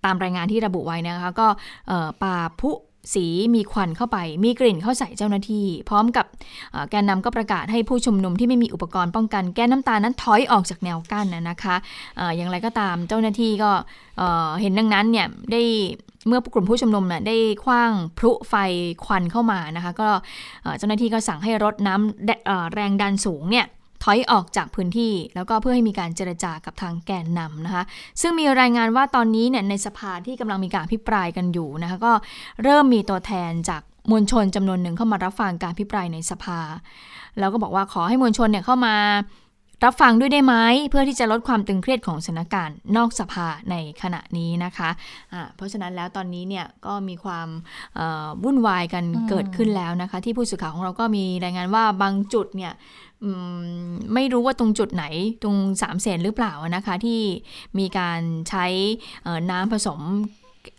ตามรายงานที่ระบุไว้นะคะก็เอ่อปาพุ สีมีควันเข้าไป มีกลิ่นเข้าใส่เจ้าหน้าที่ พร้อมกับแกนนำก็ประกาศให้ผู้ชุมนุมที่ไม่มีอุปกรณ์ป้องกันแก๊สน้ำตานั้นถอยออกจากแนวกั้นนะคะอออย่างไรก็ตามเจ้าหน้าที่ก็เเห็นดังนั้นเนี่ยได้เมื่อกลุ่มผู้ชุมนุมเนี่ยได้คว้างพลุไฟควันเข้ามานะคะ ก็เเจ้าหน้าที่ก็สั่งให้รถน้ำแรงดันสูงเนี่ย ถอยออกจากพื้นที่ แล้วก็เพื่อให้มีการเจรจากับทางแกนนำนะคะ ซึ่งมีรายงานว่าตอนนี้เนี่ยในสภาที่กำลังมีการอภิปรายกันอยู่นะคะก็เริ่มมีตัวแทนจากมวลชนจำนวนหนึ่งเข้ามารับฟังการอภิปรายในสภา แล้วก็บอกว่าขอให้มวลชนเนี่ยเข้ามารับฟังด้วยได้ไหมเพื่อที่จะลดความตึงเครียดของสถานการณ์นอกสภาในขณะนี้นะคะะเพราะฉะนั้นแล้วตอนนี้เนี่ยก็มีความวุ่นวายกันเกิดขึ้นแล้วนะคะ ที่ผู้สื่อข่าวของเราก็มีรายงานว่าบางจุดเนี่ย ไม่รู้ว่าตรงจุดไหนตรงสามเสนหรือเปล่านะคะ ที่มีการใช้เอ่อน้ำผสม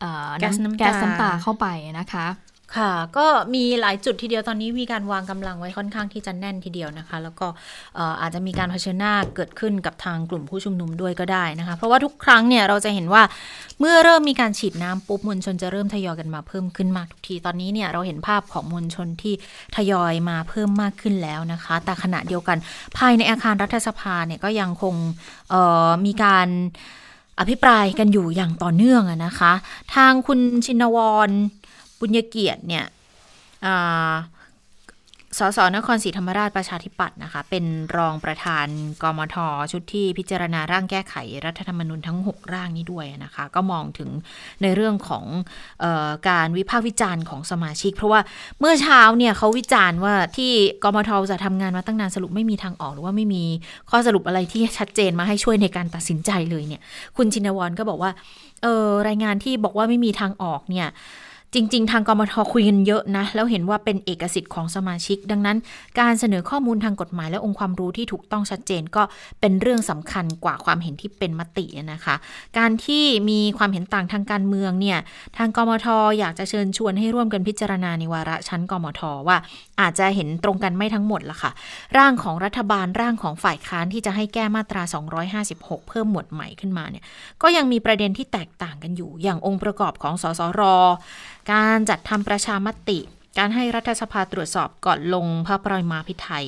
เอ่อแก๊สน้ำตาแก๊สน้ำตาเข้าไปนะคะ ค่ะ ก็มีหลายจุดทีเดียวตอนนี้มีการวางกำลังไว้ค่อนข้างที่จะแน่นทีเดียวนะคะ แล้วก็อาจจะมีการเผชิญหน้าเกิดขึ้นกับทางกลุ่มผู้ชุมนุมด้วยก็ได้นะคะ เพราะว่าทุกครั้งเนี่ยเราจะเห็นว่าเมื่อเริ่มมีการฉีดน้ำปุ๊บมวลชนจะเริ่มทยอยกันมาเพิ่มขึ้นมากทุกที ตอนนี้เนี่ยเราเห็นภาพของมวลชนที่ทยอยมาเพิ่มมากขึ้นแล้วนะคะ แต่ขณะเดียวกันภายในอาคารรัฐสภาเนี่ยก็ยังคงมีการอภิปรายกันอยู่อย่างต่อเนื่องนะคะ ทางคุณชินวร บุญยเกียรติเนี่ยสสนครศรีธรรมราชประชาธิปัตย์นะคะ เป็นรองประธานกมทชุดที่พิจารณาร่างแก้ไขรัฐธรรมนูญทั้ง 6 ร่างนี้ด้วยนะคะ ก็มองถึงในเรื่องของออการวิพากษ์วิจารณ์ของสมาชิก เพราะว่าเมื่อเช้าเนี่ยเขาวิจารณ์ว่าที่กมทจะทำงานมาตั้งนานสรุปไม่มีทางออก หรือว่าไม่มีข้อสรุปอะไรที่ชัดเจนมาให้ช่วยในการตัดสินใจเลยเนี่ย คุณชินวรก็บอกว่าเออรายงานที่บอกว่าไม่มีทางออกเนี่ย จริง ๆ ทางกมทคุยกันเยอะนะ แล้วเห็นว่าเป็นเอกสิทธิ์ของสมาชิก ดังนั้น การเสนอข้อมูลทางกฎหมายและองค์ความรู้ที่ถูกต้องชัดเจนก็เป็นเรื่องสำคัญกว่าความเห็นที่เป็นมตินะคะ การที่มีความเห็นต่างทางการเมืองเนี่ยทางกมทอยากจะเชิญชวนให้ร่วมกันพิจารณาในวาระชั้นกมทว่า อาจจะเห็นตรงกันไม่ทั้งหมดละค่ะ ร่างของรัฐบาลร่างของฝ่ายค้านที่จะให้แก้มาตรา 256 เพิ่มหมวดใหม่ขึ้นมาเนี่ยก็ยังมีประเด็นที่แตกต่างกันอยู่ อย่างองค์ประกอบของสสรการจัดทำประชามติ การให้รัฐสภาตรวจสอบก่อนลงพระปรมาภิไธย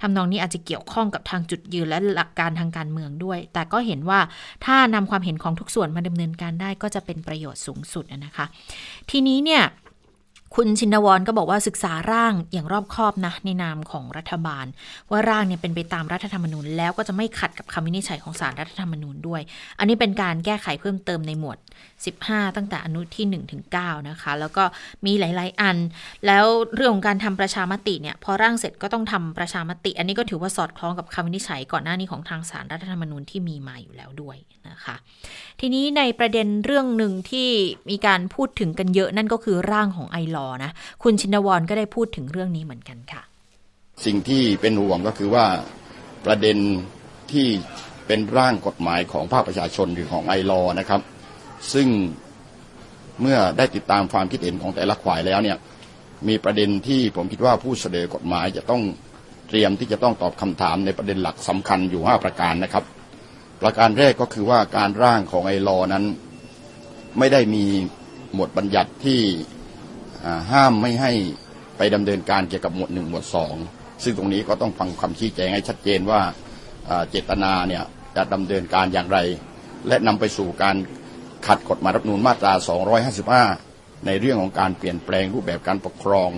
ทำนองนี้อาจจะเกี่ยวข้องกับทางจุดยืนและหลักการทางการเมืองด้วย แต่ก็เห็นว่าถ้านำความเห็นของทุกส่วนมาดำเนินการได้ก็จะเป็นประโยชน์สูงสุดนะคะ ทีนี้เนี่ยคุณชินวรก็บอกว่าศึกษาร่างอย่างรอบคอบนะในนามของรัฐบาล ว่าร่างเนี่ยเป็นไปตามรัฐธรรมนูญ แล้วก็จะไม่ขัดกับคำวินิจฉัยของสารรัฐธรรมนูญด้วย อันนี้เป็นการแก้ไขเพิ่มเติมในหมวด 15 ตั้งแต่อนุที่ 1 ถึง 9 นะคะ แล้วก็มีหลาย ๆ อัน แล้วเรื่องของการทำประชามติเนี่ย พอร่างเสร็จก็ต้องทำประชามติ อันนี้ก็ถือว่าสอดคล้องกับคำวินิจฉัยก่อนหน้านี้ของทางสารรัฐธรรมนูญที่มีมาอยู่แล้วด้วยนะคะ ทีนี้ในประเด็นเรื่องหนึ่งที่มีการพูดถึงกันเยอะนั่นก็คือร่างของไอรอนะ คุณชินวรก็ได้พูดถึงเรื่องนี้เหมือนกันค่ะ สิ่งที่เป็นห่วงก็คือว่าประเด็นที่เป็นร่างกฎหมายของภาคประชาชนหรือของไอรอนะครับ ซึ่งเมื่อได้ติดตามความคิดเห็นของแต่ละฝ่ายแล้วเนี่ยมีประเด็นที่ผมคิดว่าผู้เสนอกฎหมายจะต้องเตรียมที่จะต้องตอบคำถามในประเด็นหลักสำคัญอยู่ 5 ประการนะครับ ประการแรกก็คือว่าการร่างของไอรอนั้น ไม่ได้มีหมวดบัญญัติที่ห้ามไม่ให้ไปดำเนินการเกี่ยวกับหมวดหนึ่งหมวดสองซึ่งตรงนี้ก็ต้องฟังคำชี้แจงให้ชัดเจนว่าอ่าเจตนาเนี่ยจะดำเนินการอย่างไร และนำไปสู่การ ขัดกฎหมายรัฐนูญมาตรา 255 ในเรื่องของการเปลี่ยนแปลงรูปแบบการปกครอง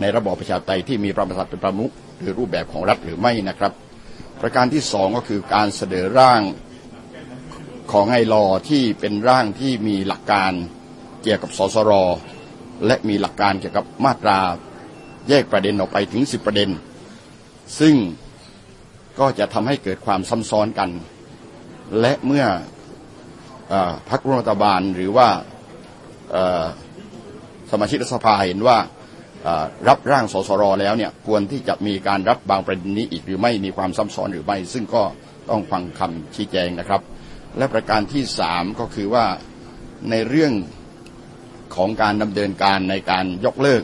ในระบอบประชาธิปไตยที่มีพระมหากษัตริย์เป็นประมุขหรือรูปแบบของรัฐหรือไม่นะครับ ประการที่สองก็คือการเสนอร่างของไอรอที่เป็นร่างที่มีหลักการเกี่ยวกับสสรและมีหลักการเกี่ยวกับมาตราแยกประเด็นออกไปถึง 10 ประเด็น ซึ่งก็จะทำให้เกิดความซ้ำซ้อนกัน และเมื่อ พรรครัฐบาลหรือว่าสมาชิกรัฐสภาเห็นว่ารับร่างสสรแล้วเนี่ยควรที่จะมีการรับบางประเด็นนี้อีกหรือไม่มีความซ้ำซ้อนหรือไม่ ซึ่งก็ต้องฟังคำชี้แจงนะครับ และประการที่สามก็คือว่าในเรื่องของการดำเนินการในการยกเลิก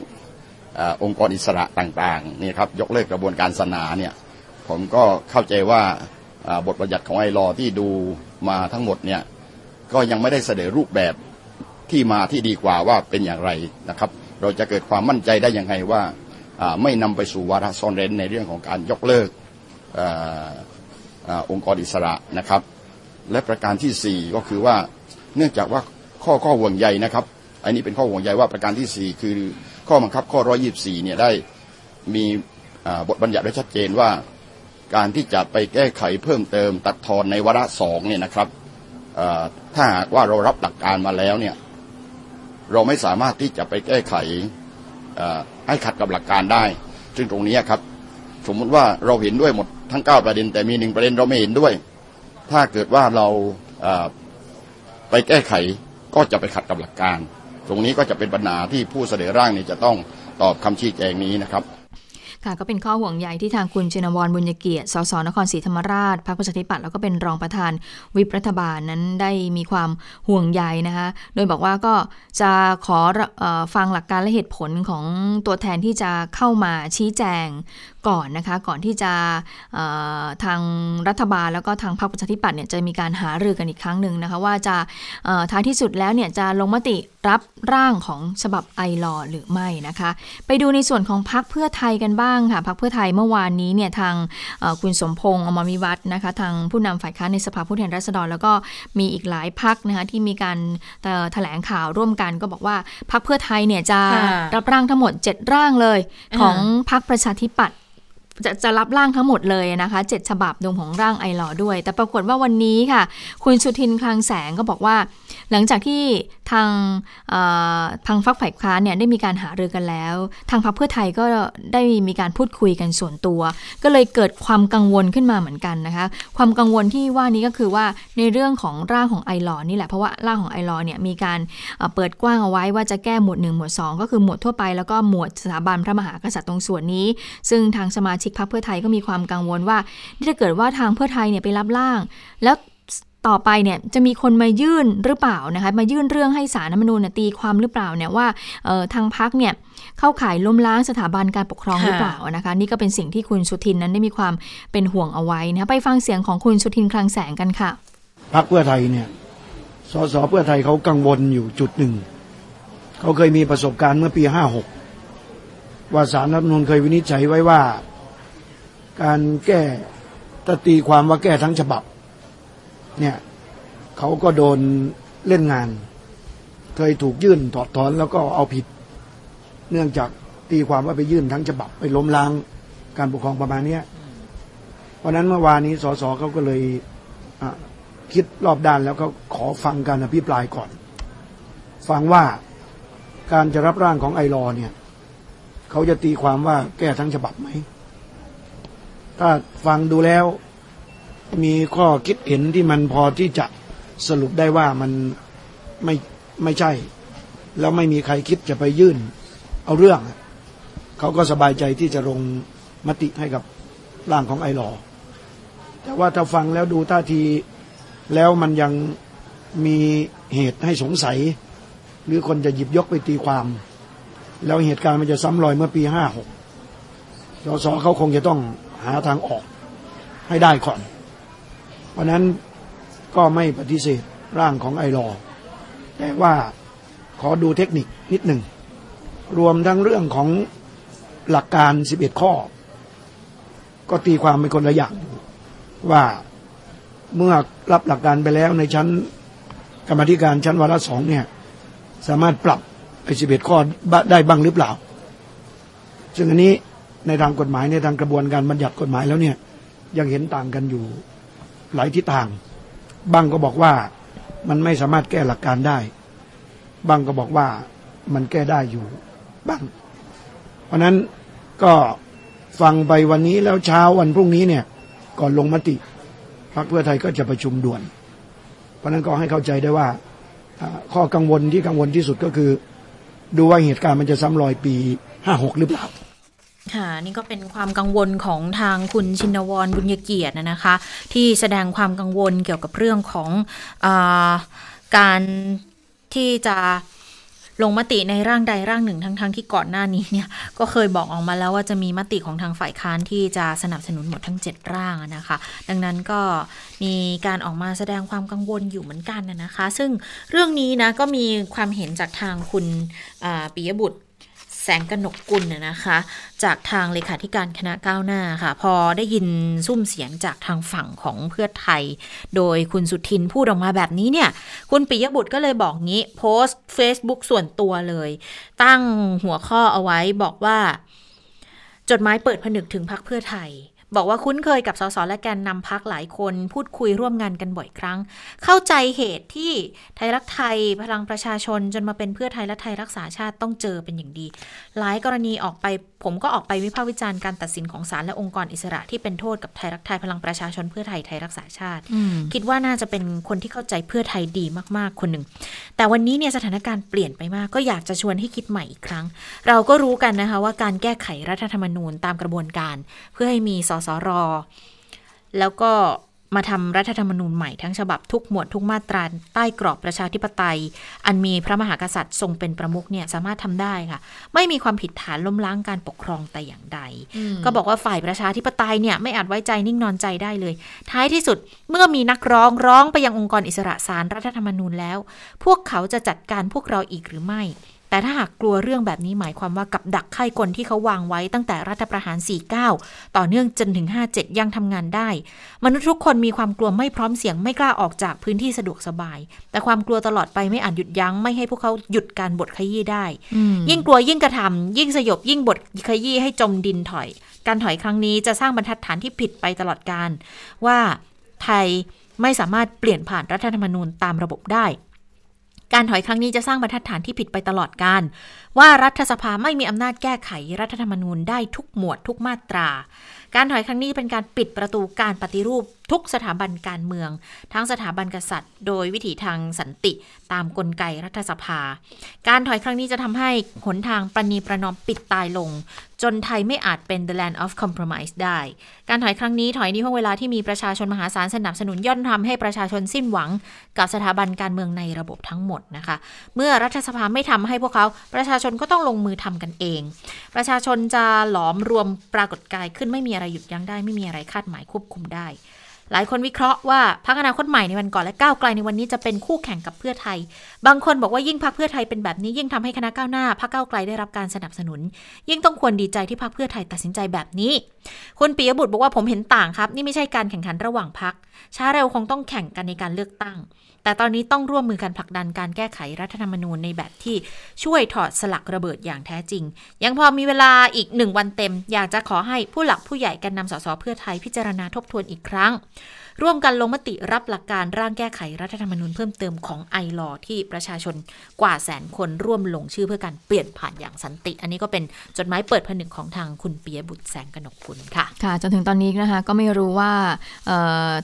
อองค์กรอิสระต่างๆนี่ครับยกเลิกกระบวนการศาสนาเนี่ยผมก็เข้าใจว่าอ่าบทบัญญัติของไอรอที่ดูมาทั้งหมดเนี่ย ก็ยังไม่ได้เสนอรูปแบบที่มาที่ดีกว่าว่าเป็นอย่างไรนะครับ เราจะเกิดความมั่นใจได้ยังไงว่าไม่นำไปสู่วาระซ่อนเร้นในเรื่องของการยกเลิกอองค์กรอิสระนะครับ และประการที่สี่ก็คือว่าเนื่องจากว่าข้อข้อห่วงใยนะครับ อันนี้เป็นข้อห่วงใยว่าประการที่สี่คือข้อบังคับข้อ 124 เนี่ยได้มีบทบัญญัติไว้ชัดเจนว่า การที่จะไปแก้ไขเพิ่มเติมตัดทอนในวาระสองเนี่ยนะครับ ถ้าหากว่าเรารับหลักการมาแล้วเนี่ยเราไม่สามารถที่จะไปแก้ไขให้ขัดกับหลักการได้ ซึ่งตรงนี้ครับ สมมุติว่าเราเห็นด้วยหมดทั้ง 9 ประเด็น แต่มีหนึ่งประเด็นเราไม่เห็นด้วย ถ้าเกิดว่าเราไปแก้ไขก็จะไปขัดกับหลักการ ตรงนี้ก็จะเป็นปัญหาที่ผู้เสนอร่างนี้จะต้องตอบคำชี้แจงนี้นะครับ ค่ะก็เป็นข้อห่วงใยที่ทางคุณชินวรบุญเกียรติ สสนครศรีธรรมราชพรรคประชาธิปัตย์แล้วก็เป็นรองประธานวิปรัฐบาลนั้นได้มีความห่วงใยนะคะโดยบอกว่าก็จะขอออฟังหลักการและเหตุผลของตัวแทนที่จะเข้ามาชี้แจงก่อนนะคะ ก่อนที่จะเอ่อทางรัฐบาลแล้วก็ทางพรรคประชาธิปัตย์เนี่ยจะมีการหารือกันอีกครั้งหนึ่งนะคะ ว่าจะเอ่อท้ายที่สุดแล้วเนี่ยจะลงมติรับร่างของฉบับไอรอหรือไม่นะคะ ไปดูในส่วนของพรรคเพื่อไทยกันบ้างค่ะพรรคเพื่อไทยเมื่อวานนี้เนี่ยทางเอ่อคุณสมพงษ์อมรวิวัฒน์นะคะทางผู้นำฝ่ายค้านในสภาผู้แทนราษฎร แล้วก็มีอีกหลายพรรคนะคะที่มีการเอ่อแถลงข่าวร่วมกันก็บอกว่าพรรคเพื่อไทยเนี่ยจะค่ะรับร่างทั้งหมด 7 ร่างเลยอ่าของพรรคประชาธิปัตย์ จะจะรับร่างทั้งหมดเลยนะคะเจ็ดฉบับรวมของร่างไอหลอด้วย แต่ปรากฏว่าวันนี้ค่ะ คุณสุทินคลังแสงก็บอกว่า หลังจากที่ทางทางฝักฝ่ายค้านเนี่ยได้มีการหารือกันแล้ว ทางพรรคเพื่อไทยก็ได้มีการพูดคุยกันส่วนตัว ก็เลยเกิดความกังวลขึ้นมาเหมือนกันนะคะ ความกังวลที่ว่านี้ก็คือว่าในเรื่องของร่างของไอหลอนี่แหละเพราะว่าร่างของไอหลอเนี่ยมีการเอ่อเปิดกว้างเอาไว้ว่าจะแก้หมวด1หมวด2 ก็คือหมวดทั่วไปแล้วก็หมวดสถาบันพระมหากษัตริย์ตรงส่วนนี้ ซึ่งทางสมาชิกพรรคเพื่อไทยก็มีความกังวลว่าถ้าเกิดว่าทางเพื่อไทยเนี่ยไปรับร่าง แล้วต่อไปเนี่ยจะมีคนมายื่นหรือเปล่านะคะมายื่นเรื่องให้สารรัฐมนูญเนี่ยตีความหรือเปล่าเนี่ยว่าออทางพักเนี่ยเข้าข่ายล้มล้างสถาบันการปกครองหรือเปล่านะคะนี่ก็เป็นสิ่งที่คุณสุทินนั้นได้มีความเป็นห่วงเอาไว้นะคะไปฟังเสียงของคุณสุทินคลังแสงกันค่ะพรรคเพื่อไทยเนี่ยสสเพื่อไทยเขากังวลอยู่จุดหนึ่งเขาเคยมีประสบการณ์เมื่อปีห้าหกว่าสารรัฐมนูญเคยวินิจฉัยไว้ว่า การแก้ตตีความว่าแก้ทั้งฉบับ เนี่ยเขาก็โดนเล่นงาน เคยถูกยื่นถอดถอนแล้วก็เอาผิด เนื่องจากตีความว่าไปยื่นทั้งฉบับ ไปล้มล้างการปกครองประมาณเนี้ยเพราะนั้นเมื่อวานนี้สสเขาก็เลยคิดรอบด้านแล้วก็ขอฟังการอภิปรายก่อน ฟังว่าการจะรับร่างของไอรอเนี่ย เขาจะตีความว่าแก้ทั้งฉบับไหม ถ้าฟังดูแล้ว มีข้อคิดเห็นที่มันพอที่จะสรุปได้ว่ามันไม่ไม่ใช่ แล้วไม่มีใครคิดจะไปยื่น เอาเรื่อง เขาก็สบายใจที่จะลงมติให้กับร่างของไอรอแต่ว่าถ้าฟังแล้วดูท่าทีแล้วมันยังมีเหตุให้สงสัย หรือคนจะหยิบยกไปตีความ แล้วเหตุการณ์มันจะซ้ำรอยเมื่อปีห้าหกสสเขาคงจะต้อง หาทางออกให้ได้ก่อน เพราะนั้นก็ไม่ปฏิเสธร่างของไอรอ แต่ว่าขอดูเทคนิคนิดหนึ่ง รวมทั้งเรื่องของหลักการ 11 ข้อ ก็ตีความเป็นคนละอย่างว่าเมื่อรับหลักการไปแล้วในชั้นกรรมธิการชั้นวาระสองเนี่ย สามารถปรับไอ้สิบเอ็ดข้อได้บ้างหรือเปล่า ซึ่งอันนี้ ในทางกฎหมายในทางกระบวนการบัญญัติกฎหมายแล้วเนี่ย ยังเห็นต่างกันอยู่หลายทิศทางบางก็บอกว่ามันไม่สามารถแก้หลักการได้บางก็บอกว่ามันแก้ได้อยู่บ้าง เพราะนั้นก็ฟังไปวันนี้แล้วเช้าวันพรุ่งนี้เนี่ย ก่อนลงมติพรรคเพื่อไทยก็จะประชุมด่วน เพราะนั้นก็ให้เข้าใจได้ว่าอ่าข้อกังวลที่กังวลที่สุดก็คือ ดูว่าเหตุการณ์มันจะซ้ำรอยปีห้าหกหรือเปล่า ค่ะนี่ก็เป็นความกังวลของทางคุณชินวรบุญยเกียรตินะคะ ที่แสดงความกังวลเกี่ยวกับเรื่องของอการที่จะลงมติในร่างใดร่างหนึ่งทั้งๆทที่ก่อนหน้านี้เนี่ยก็เคยบอกออกมาแล้วว่าจะมีมติของทางฝ่ายค้านที่จะสนับสนุนหมดทั้ง 7 ร่างนะคะ ดังนั้นก็มีการออกมาแสดงความกังวลอยู่เหมือนกันนะคะ ซึ่งเรื่องนี้นะก็มีความเห็นจากทางคุณปิยบุตร แสงกนกกุลน่ะนะคะ จากทางเลขาธิการคณะก้าวหน้าค่ะ พอได้ยินซุ้มเสียงจากทางฝั่งของเพื่อไทย โดยคุณสุทินพูดออกมาแบบนี้เนี่ย คุณปิยบุตรก็เลยบอกงี้ โพสต์ Facebook ส่วนตัวเลย ตั้งหัวข้อเอาไว้บอกว่า จดหมายเปิดผนึกถึงพักเพื่อไทย บอกว่าคุ้นเคยกับสสและแกนนำพักหลายคน พูดคุยร่วมงานกันบ่อยครั้ง เข้าใจเหตุที่ไทยรักไทยพลังประชาชนจนมาเป็นเพื่อไทยและไทยรักษาชาติต้องเจอเป็นอย่างดี หลายกรณีออกไป ผมก็ออกไปวิพากษ์วิจารณ์การตัดสินของศาลและองค์กรอิสระที่เป็นโทษกับไทยรักไทยพลังประชาชนเพื่อไทยไทยรักษาชาติ คิดว่าน่าจะเป็นคนที่เข้าใจเพื่อไทยดีมากๆคนหนึ่งแต่วันนี้เนี่ยสถานการณ์เปลี่ยนไปมากก็อยากจะชวนให้คิดใหม่อีกครั้ง เราก็รู้กันนะคะว่าการแก้ไขรัฐธรรมนูญตามกระบวนการ เพื่อให้มีสสร แล้วก็มาทำรัฐธรรมนูญใหม่ทั้งฉบับทุกหมวดทุกมาตราใต้กรอบประชาธิปไตย อันมีพระมหากษัตริย์ทรงเป็นประมุขเนี่ยสามารถทำได้ค่ะ ไม่มีความผิดฐานล้มล้างการปกครองแต่อย่างใด ก็บอกว่าฝ่ายประชาธิปไตยเนี่ยไม่อาจไว้ใจนิ่งนอนใจได้เลย ท้ายที่สุดเมื่อมีนักร้องร้องไปยังองค์กรอิสระศาลรัฐธรรมนูญแล้ว พวกเขาจะจัดการพวกเราอีกหรือไม่ แต่ถ้าหากกลัวเรื่องแบบนี้หมายความว่ากับดักไข้กลที่เขาวางไว้ตั้งแต่รัฐประหาร 49 ต่อเนื่องจนถึง 57 ยังทำงานได้ มนุษย์ทุกคนมีความกลัวไม่พร้อมเสียงไม่กล้าออกจากพื้นที่สะดวกสบาย แต่ความกลัวตลอดไปไม่อาจหยุดยั้งไม่ให้พวกเขาหยุดการบดขยี้ได้ ยิ่งกลัวยิ่งกระทำยิ่งสยบยิ่งบดขยี้ให้จมดินถอย การถอยครั้งนี้จะสร้างบรรทัดฐานที่ผิดไปตลอดการ ว่าไทยไม่สามารถเปลี่ยนผ่านรัฐธรรมนูญตามระบบได้ การถอยครั้งนี้จะสร้างบรรทัดฐานที่ผิดไปตลอดการ ว่ารัฐสภาไม่มีอำนาจแก้ไขรัฐธรรมนูญได้ทุกหมวดทุกมาตรา การถอยครั้งนี้เป็นการปิดประตูการปฏิรูป ทุกสถาบันการเมือง ทั้งสถาบันกษัตริย์ โดยวิถีทางสันติตามกลไกรัฐสภา การถอยครั้งนี้จะทำให้หนทางประนีประนอมปิดตายลง จนไทยไม่อาจเป็น the land of compromise ได้ การถอยครั้งนี้ถอยในห่วงเวลาที่มีประชาชนมหาศาลสนับสนุนย่อมทำให้ประชาชนสิ้นหวัง กับสถาบันการเมืองในระบบทั้งหมดนะคะ เมื่อรัฐสภาไม่ทำให้พวกเขาประชาชนก็ต้องลงมือทำกันเอง ประชาชนจะหลอมรวมปรากฏกายขึ้นไม่มีอะไรหยุดยั้งได้ไม่มีอะไรคาดหมายควบคุมได้ หลายคนวิเคราะห์ว่าพักคอนาคตใหม่ในวันก่อนและก้าวไกลในวันนี้จะเป็นคู่แข่งกับเพื่อไทย บางคนบอกว่ายิ่งพักเพื่อไทยเป็นแบบนี้ยิ่งทำให้คณะก้าวหน้าพักก้าวไกลได้รับการสนับสนุน ยิ่งต้องควรดีใจที่พักเพื่อไทยตัดสินใจแบบนี้คุณปิยบุตรบอกว่าผมเห็นต่างครับ นี่ไม่ใช่การแข่งขันระหว่างพักช้าเร็วคงต้องแข่งกันในการเลือกตั้ง แต่ตอนนี้ต้องร่วมมือกันผลักดันการแก้ไขรัฐธรรมนูญในแบบที่ช่วยถอดสลักระเบิดอย่างแท้จริง ยังพอมีเวลาอีกหนึ่งวันเต็ม อยากจะขอให้ผู้หลักผู้ใหญ่กันนำสสเพื่อไทยพิจารณาทบทวนอีกครั้ง ร่วมกันลงมติรับหลักการร่างแก้ไขรัฐธรรมนูญเพิ่มเติมของไอรอที่ประชาชนกว่าแสนคนร่วมลงชื่อเพื่อการเปลี่ยนผ่านอย่างสันติ อันนี้ก็เป็นจดหมายเปิดผนึกของทางคุณเปิยบุตรแสงกนกกุลค่ะ ค่ะ จนถึงตอนนี้นะคะก็ไม่รู้ว่า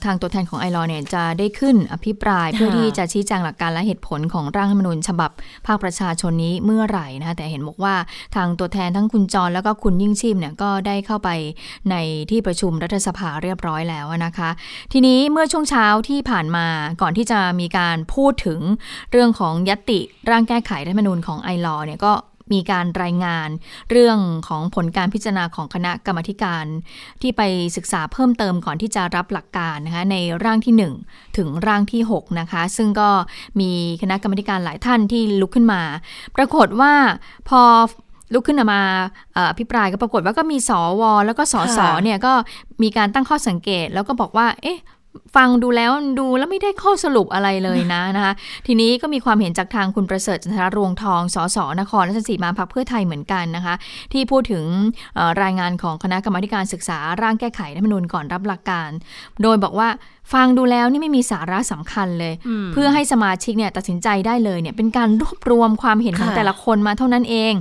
ทางตัวแทนของไอรอเนี่ยจะได้ขึ้นอภิปรายเพื่อที่จะชี้แจงหลักการและเหตุผลของร่างรัฐธรรมนูญฉบับภาคประชาชนนี้เมื่อไหร่นะคะแต่เห็นบอกว่าทางตัวแทนทั้งคุณจรแล้วก็คุณยิ่งชีพเนี่ยก็ได้เข้าไปในที่ประชุมรัฐสภาเรียบร้อยแล้วนะคะ ทีนี้เมื่อช่วงเช้าที่ผ่านมาก่อนที่จะมีการพูดถึงเรื่องของยตติร่างแก้ไขรัฐธรรมนูญของไอรอเนี่ยก็มีการรายงานเรื่องของผลการพิจารณาของคณะกรรมาธิการ ที่ไปศึกษาเพิ่มเติมก่อนที่จะรับหลักการนะคะในร่างที่ 1 ถึงร่างที่6นะคะซึ่งก็มีคณะกรรมาธิการหลายท่านที่ลุกขึ้นมา ปรากฏว่าพอลุกขึ้นมาเอ่ออภิปรายก็ปรากฏว่าก็มีสวแล้วก็สสค่ะเนี่ยก็มีการตั้งข้อสังเกต แล้วก็บอกว่า เอ๊ะ ฟังดูแล้วดูแล้วไม่ได้ข้อสรุปอะไรเลยนะนะคะ ทีนี้ก็มีความเห็นจากทางคุณประเสริฐจันทรรวงทองสสนครราชสีมาพักเพื่อไทยเหมือนกันนะคะ ที่พูดถึงเอ่อรายงานของคณะกรรมาธิการศึกษาร่างแก้ไขรัฐธรรมนูญก่อนรับหลักการ โดยบอกว่าฟังดูแล้วนี่ไม่มีสาระสำคัญเลย เพื่อให้สมาชิกเนี่ยตัดสินใจได้เลยเนี่ยเป็นการรวบรวมความเห็นของค่ะแต่ละคนมาเท่านั้นเอง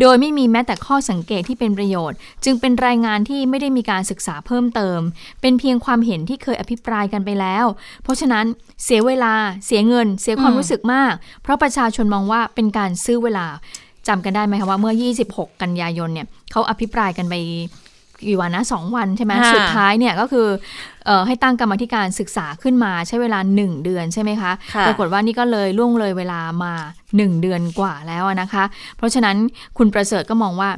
โดยไม่มีแม้แต่ข้อสังเกตที่เป็นประโยชน์ จึงเป็นรายงานที่ไม่ได้มีการศึกษาเพิ่มเติม เป็นเพียงความเห็นที่เคยอภิปรายกันไปแล้ว เพราะฉะนั้นเสียเวลาเสียเงิน เสียความรู้สึกมาก เพราะประชาชนมองว่าเป็นการซื้อเวลาจำกันได้ไหมคะว่าเมื่อ 26 กันยายนเนี่ยเขาอภิปรายกันไป กี่วันนะสองวันใช่ไหมค่ะสุดท้ายเนี่ยก็คือเออให้ตั้งกรรมาธิการศึกษาขึ้นมาใช้เวลา 1 เดือนใช่ไหมคะค่ะปรากฏว่านี่ก็เลยล่วงเลยเวลามา 1 เดือนกว่าแล้วนะคะ เพราะฉะนั้นคุณประเสริฐก็มองว่า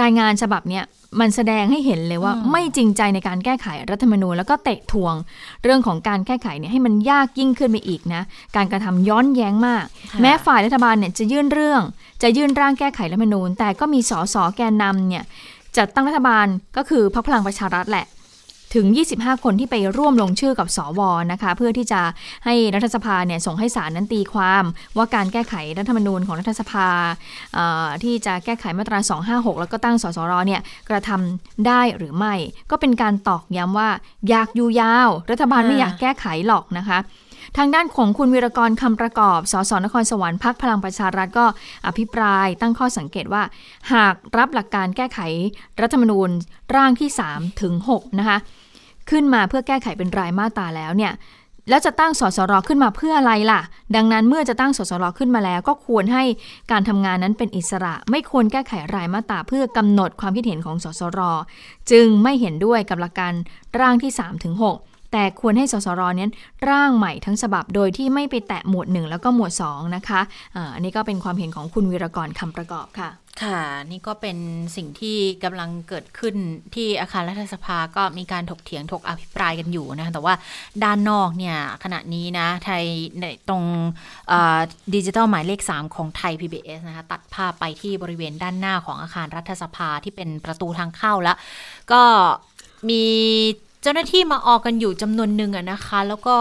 รายงานฉบับเนี้ยมันแสดงให้เห็นเลยว่าอืมไม่จริงใจในการแก้ไขรัฐธรรมนูญแล้วก็เตะทวง เรื่องของการแก้ไขเนี่ยให้มันยากยิ่งขึ้นไปอีกนะ การกระทำย้อนแย้งมากค่ะแม้ฝ่ายรัฐบาลเนี่ยจะยื่นเรื่อง จะยื่นร่างแก้ไขรัฐธรรมนูญ แต่ก็มีสสแกนนำเนี่ย จัดตั้งรัฐบาลก็คือพรรคพลังประชารัฐแหละถึง 25 คนที่ไปร่วมลงชื่อกับสวนะคะ เพื่อที่จะให้รัฐสภาเนี่ยส่งให้ศาลนั้นตีความ ว่าการแก้ไขรัฐธรรมนูญของรัฐสภาที่จะแก้ไขมาตรา 256 แล้วก็ตั้งสสรเนี่ยกระทำได้หรือไม่ ก็เป็นการตอกย้ำว่า อยากอยู่ยาว รัฐบาลไม่อยากแก้ไขหรอกนะคะ ทางด้านของคุณวีรกรคำประกอบ สสนครสวรรค์พักพลังประชารัฐก็อภิปรายตั้งข้อสังเกตว่า หากรับหลักการแก้ไขรัฐธรรมนูญร่างที่3ถึง6นะคะขึ้นมาเพื่อแก้ไขเป็นรายมาตราแล้วเนี่ยแล้วจะตั้งสสรขึ้นมาเพื่ออะไรล่ะ ดังนั้นเมื่อจะตั้งสสรขึ้นมาแล้ว ก็ควรให้การทำงานนั้นเป็นอิสระ ไม่ควรแก้ไขรายมาตราเพื่อกำหนดความคิดเห็นของสสร จึงไม่เห็นด้วยกับหลักการร่างที่3ถึง6 แต่ควรให้สสรเนี้ร่างใหม่ทั้งฉบับโดยที่ไม่ไปแตะหมวด 1 แล้วก็หมวด 2 นะคะอันนี้ก็เป็นความเห็นของคุณวีรกรคำประกอบค่ะค่ะ นี่ก็เป็นสิ่งที่กำลังเกิดขึ้นที่อาคารรัฐสภาก็มีการถกเถียงถกอภิปรายกันอยู่นะแต่ว่าด้านนอกเนี่ยขณะนี้นะไทยในตรงดิจิทัลหมายเลข 3 ของไทย PBS นะคะตัดภาพไปที่บริเวณด้านหน้าของอาคารรัฐสภาที่เป็นประตูทางเข้าแล้ว ก็มี เจ้าหน้าที่มาออกกันอยู่จำนวนหนึ่งอะนะคะ แล้วก็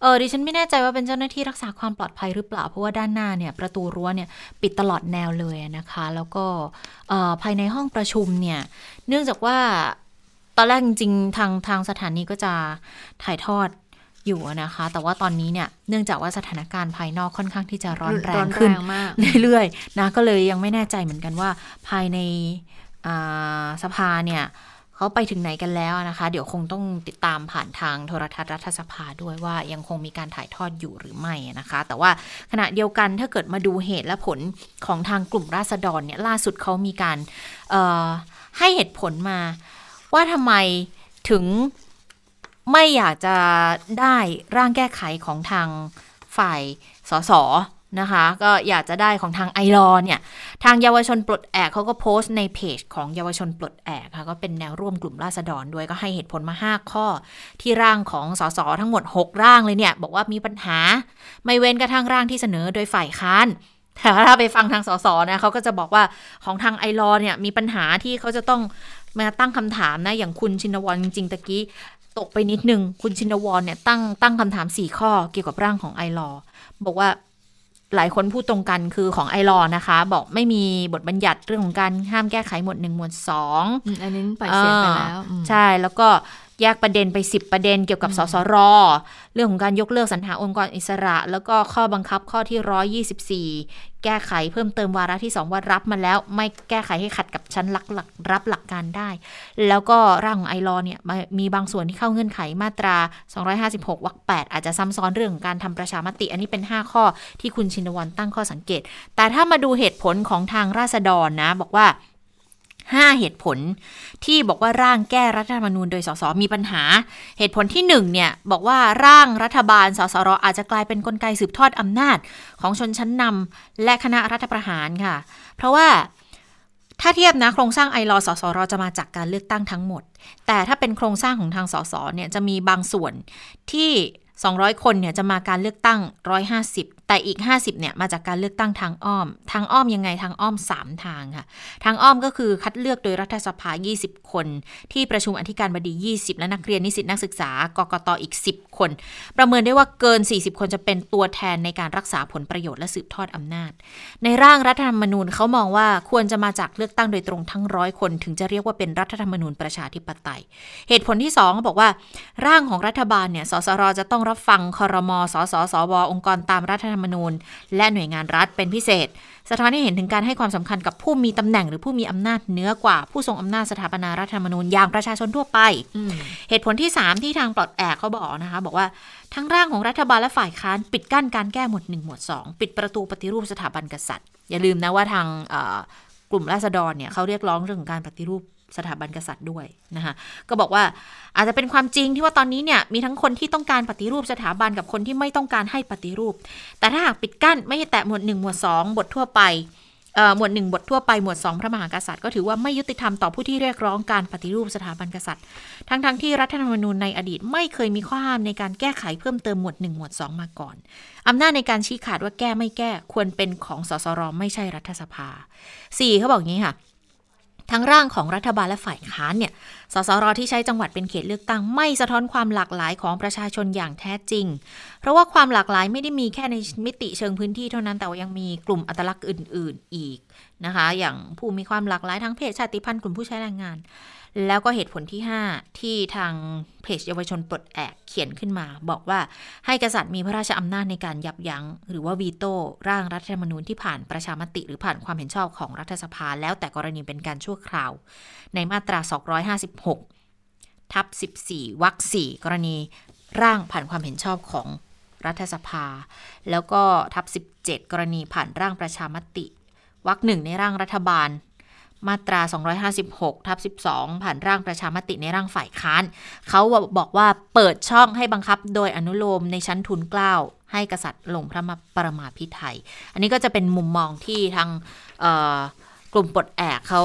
เออดิฉันไม่แน่ใจว่าเป็นเจ้าหน้าที่รักษาความปลอดภัยหรือเปล่า เพราะว่าด้านหน้าเนี่ยประตูรั้วเนี่ยปิดตลอดแนวเลยอะนะคะ แล้วก็เอ่อภายในห้องประชุมเนี่ยเนื่องจากว่าตอนแรกจริงๆทางทางสถานีก็จะถ่ายทอดอยู่อะนะคะ แต่ว่าตอนนี้เนี่ยเนื่องจากว่าสถานการณ์ภายนอกค่อนข้างที่จะร้อนแรงขึ้นมากเรื่อยๆนะก็เลยยังไม่แน่ใจเหมือนกันว่าภายในอ่าสภาเนี่ย เขาไปถึงไหนกันแล้วนะคะ เดี๋ยวคงต้องติดตามผ่านทางโทรทัศน์รัฐสภาด้วยว่ายังคงมีการถ่ายทอดอยู่หรือไม่นะคะ แต่ว่าขณะเดียวกันถ้าเกิดมาดูเหตุและผลของทางกลุ่มราษฎรเนี่ยล่าสุดเขามีการให้เหตุผลมาว่าทำไมถึงไม่อยากจะได้ร่างแก้ไขของทางฝ่ายสส นะคะ ก็อยากจะได้ของทางไอรอเนี่ย ทางเยาวชนปลดแอกเขาก็โพสต์ในเพจของเยาวชนปลดแอกค่ะ ก็เป็นแนวร่วมกลุ่มราษฎรด้วยก็ให้เหตุผลมา 5 ข้อ ที่ร่างของสสทั้งหมด 6 ร่างเลยเนี่ย บอกว่ามีปัญหา ไม่เว้นกระทั่งร่างที่เสนอโดยฝ่ายค้านแต่ถ้าไปฟังทางสสนะเขาก็จะบอกว่าของทางไอรอเนี่ยมีปัญหาที่เขาจะต้องมาตั้งคำถามนะอย่างคุณชินวรจริงๆตะกี้ตกไปนิดนึง คุณชินวรเนี่ยตั้งตั้งคำถาม 4 ข้อเกี่ยวกับร่างของไอรอบอกว่า หลายคนพูดตรงกันคือของไอรอนะคะ บอกไม่มีบทบัญญัติเรื่องของการห้ามแก้ไขหมวดหนึ่งหมวดสองอืมอันนี้ปล่อยเสียงไปแล้วอืมใช่แล้วก็ แยกประเด็นไป 10 ประเด็นเกี่ยวกับสสร เรื่องของการยกเลิกสรรหาองค์กรอิสระ แล้วก็ข้อบังคับข้อที่ 124 แก้ไขเพิ่มเติมวาระที่ 2 ว่ารับมาแล้ว ไม่แก้ไขให้ขัดกับชั้นหลักหลักรับหลักการได้ แล้วก็ร่างของไอรอเนี่ยมีบางส่วนที่เข้าเงื่อนไขมาตรา 256วรรค8อาจจะซ้ำซ้อนเรื่องของการทำประชามติ อันนี้เป็น 5 ข้อที่คุณชินวรตั้งข้อสังเกต แต่ถ้ามาดูเหตุผลของทางราษฎรนะบอกว่า 5 เหตุผลที่บอกว่าร่างแก้รัฐธรรมนูญโดยสสมีปัญหา เหตุผลที่1เนี่ยบอกว่าร่างรัฐบาลสสรอาจจะกลายเป็นนกลไกสืบทอดอำนาจของชนชั้นนำและคณะรัฐประหารค่ะ เพราะว่าถ้าเทียบนะโครงสร้างไอรอสสรจะมาจากการเลือกตั้งทั้งหมด แต่ถ้าเป็นโครงสร้างของทางสสเนี่ยจะมีบางส่วนที่ 200 คนเนี่ยจะมาการเลือกตั้ง 150 แต่อีก 50เนี่ยมาจากการเลือกตั้งทางอ้อม ทางอ้อมยังไงทางอ้อม 3 ทางค่ะ ทางอ้อมก็คือคัดเลือกโดยรัฐสภา 20 คน ที่ประชุมอธิการบดี 20 และนักเรียนนิสิตนักศึกษากกตอีก 10 คน ประเมินได้ว่าเกิน 40 คนจะเป็นตัวแทนในการรักษาผลประโยชน์และสืบทอดอำนาจ ในร่างรัฐธรรมนูญเขามองว่าควรจะมาจากเลือกตั้งโดยตรงทั้งร้อยคน ถึงจะเรียกว่าเป็นรัฐธรรมนูญประชาธิปไตย เหตุผลที่2เขาบอกว่า ร่างของรัฐบาลเนี่ยสสรจะต้องรับฟังคอรมอสสสวองค์กรตามรัฐธรรมมนูญ และหน่วยงานรัฐเป็นพิเศษ สะท้อนให้เห็นถึงการให้ความสำคัญกับผู้มีตำแหน่งหรือผู้มีอำนาจเหนือกว่าผู้ทรงอำนาจสถาปนารัฐธรรมนูญอย่างประชาชนทั่วไป เหตุผลที่ 3 ที่ทางปลดแอกเขาบอกนะคะ บอกว่าทั้งร่างของรัฐบาลและฝ่ายค้านปิดกั้นการแก้หมวด1หมวด2 ปิดประตูปฏิรูปสถาบันกษัตริย์ อย่าลืมนะว่าทางกลุ่มราษฎรเนี่ยเขาเรียกร้องเรื่องของการปฏิรูป สถาบันกษัตริย์ด้วยนะคะก็บอกว่าอาจจะเป็นความจริงที่ว่าตอนนี้เนี่ยมีทั้งคนที่ต้องการปฏิรูปสถาบันกับคนที่ไม่ต้องการให้ปฏิรูป แต่ถ้าหากปิดกั้นไม่ให้แตะหมวด1หมวด2 บททั่วไปเอ่อหมวด1บททั่วไปหมวด 2 พระมหากษัตริย์ก็ถือว่าไม่ยุติธรรมต่อผู้ที่เรียกร้องการปฏิรูปสถาบันกษัตริย์ ทั้งๆทที่รัฐธรรมนูญในอดีตไม่เคยมีข้อห้ามในการแก้ไขเพิ่มเติมหมวด1หมวด 2 มาก่อน อำนาจในการชี้ขาดว่าแก้ไม่แก้ควรเป็นของสสรไม่ใช่รัฐสภา 4เขาบอกงี้ค่ะ ทั้งร่างของรัฐบาลและฝ่ายค้านเนี่ย สสรที่ใช้จังหวัดเป็นเขตเลือกตั้งไม่สะท้อนความหลากหลายของประชาชนอย่างแท้จริง เพราะว่าความหลากหลายไม่ได้มีแค่ในมิติเชิงพื้นที่เท่านั้น แต่ว่ายังมีกลุ่มอัตลักษณ์อื่น ๆ อีกนะคะ อย่างผู้มีความหลากหลายทั้งเพศชาติพันธุ์กลุ่มผู้ใช้แรงงาน แล้วก็เหตุผลที่ 5 ที่ทางเพจเยาวชนปลดแอกเขียนขึ้นมา บอกว่าให้กษัตริย์มีพระราชอำนาจในการยับยั้ง หรือว่าวีโต้ร่างรัฐธรรมนูญที่ผ่านประชามติ หรือผ่านความเห็นชอบของรัฐสภา แล้วแต่กรณีเป็นการชั่วคราว ในมาตรา 256 ทับ 14 วรรค 4 กรณีร่างผ่านความเห็นชอบของรัฐสภา แล้วก็ทับ 17 กรณีผ่านร่างประชามติวรรคหนึ่งในร่างรัฐบาล มาตรา 256 ทับ 12 ผ่านร่างประชามติในร่างฝ่ายค้าน เขาบอกว่าเปิดช่องให้บังคับโดยอนุโลมในชั้นทุนเกล้า ให้กษัตริย์ลงพระมาประมาพิไทย อันนี้ก็จะเป็นมุมมองที่ทางกลุ่มปลดแอกเขา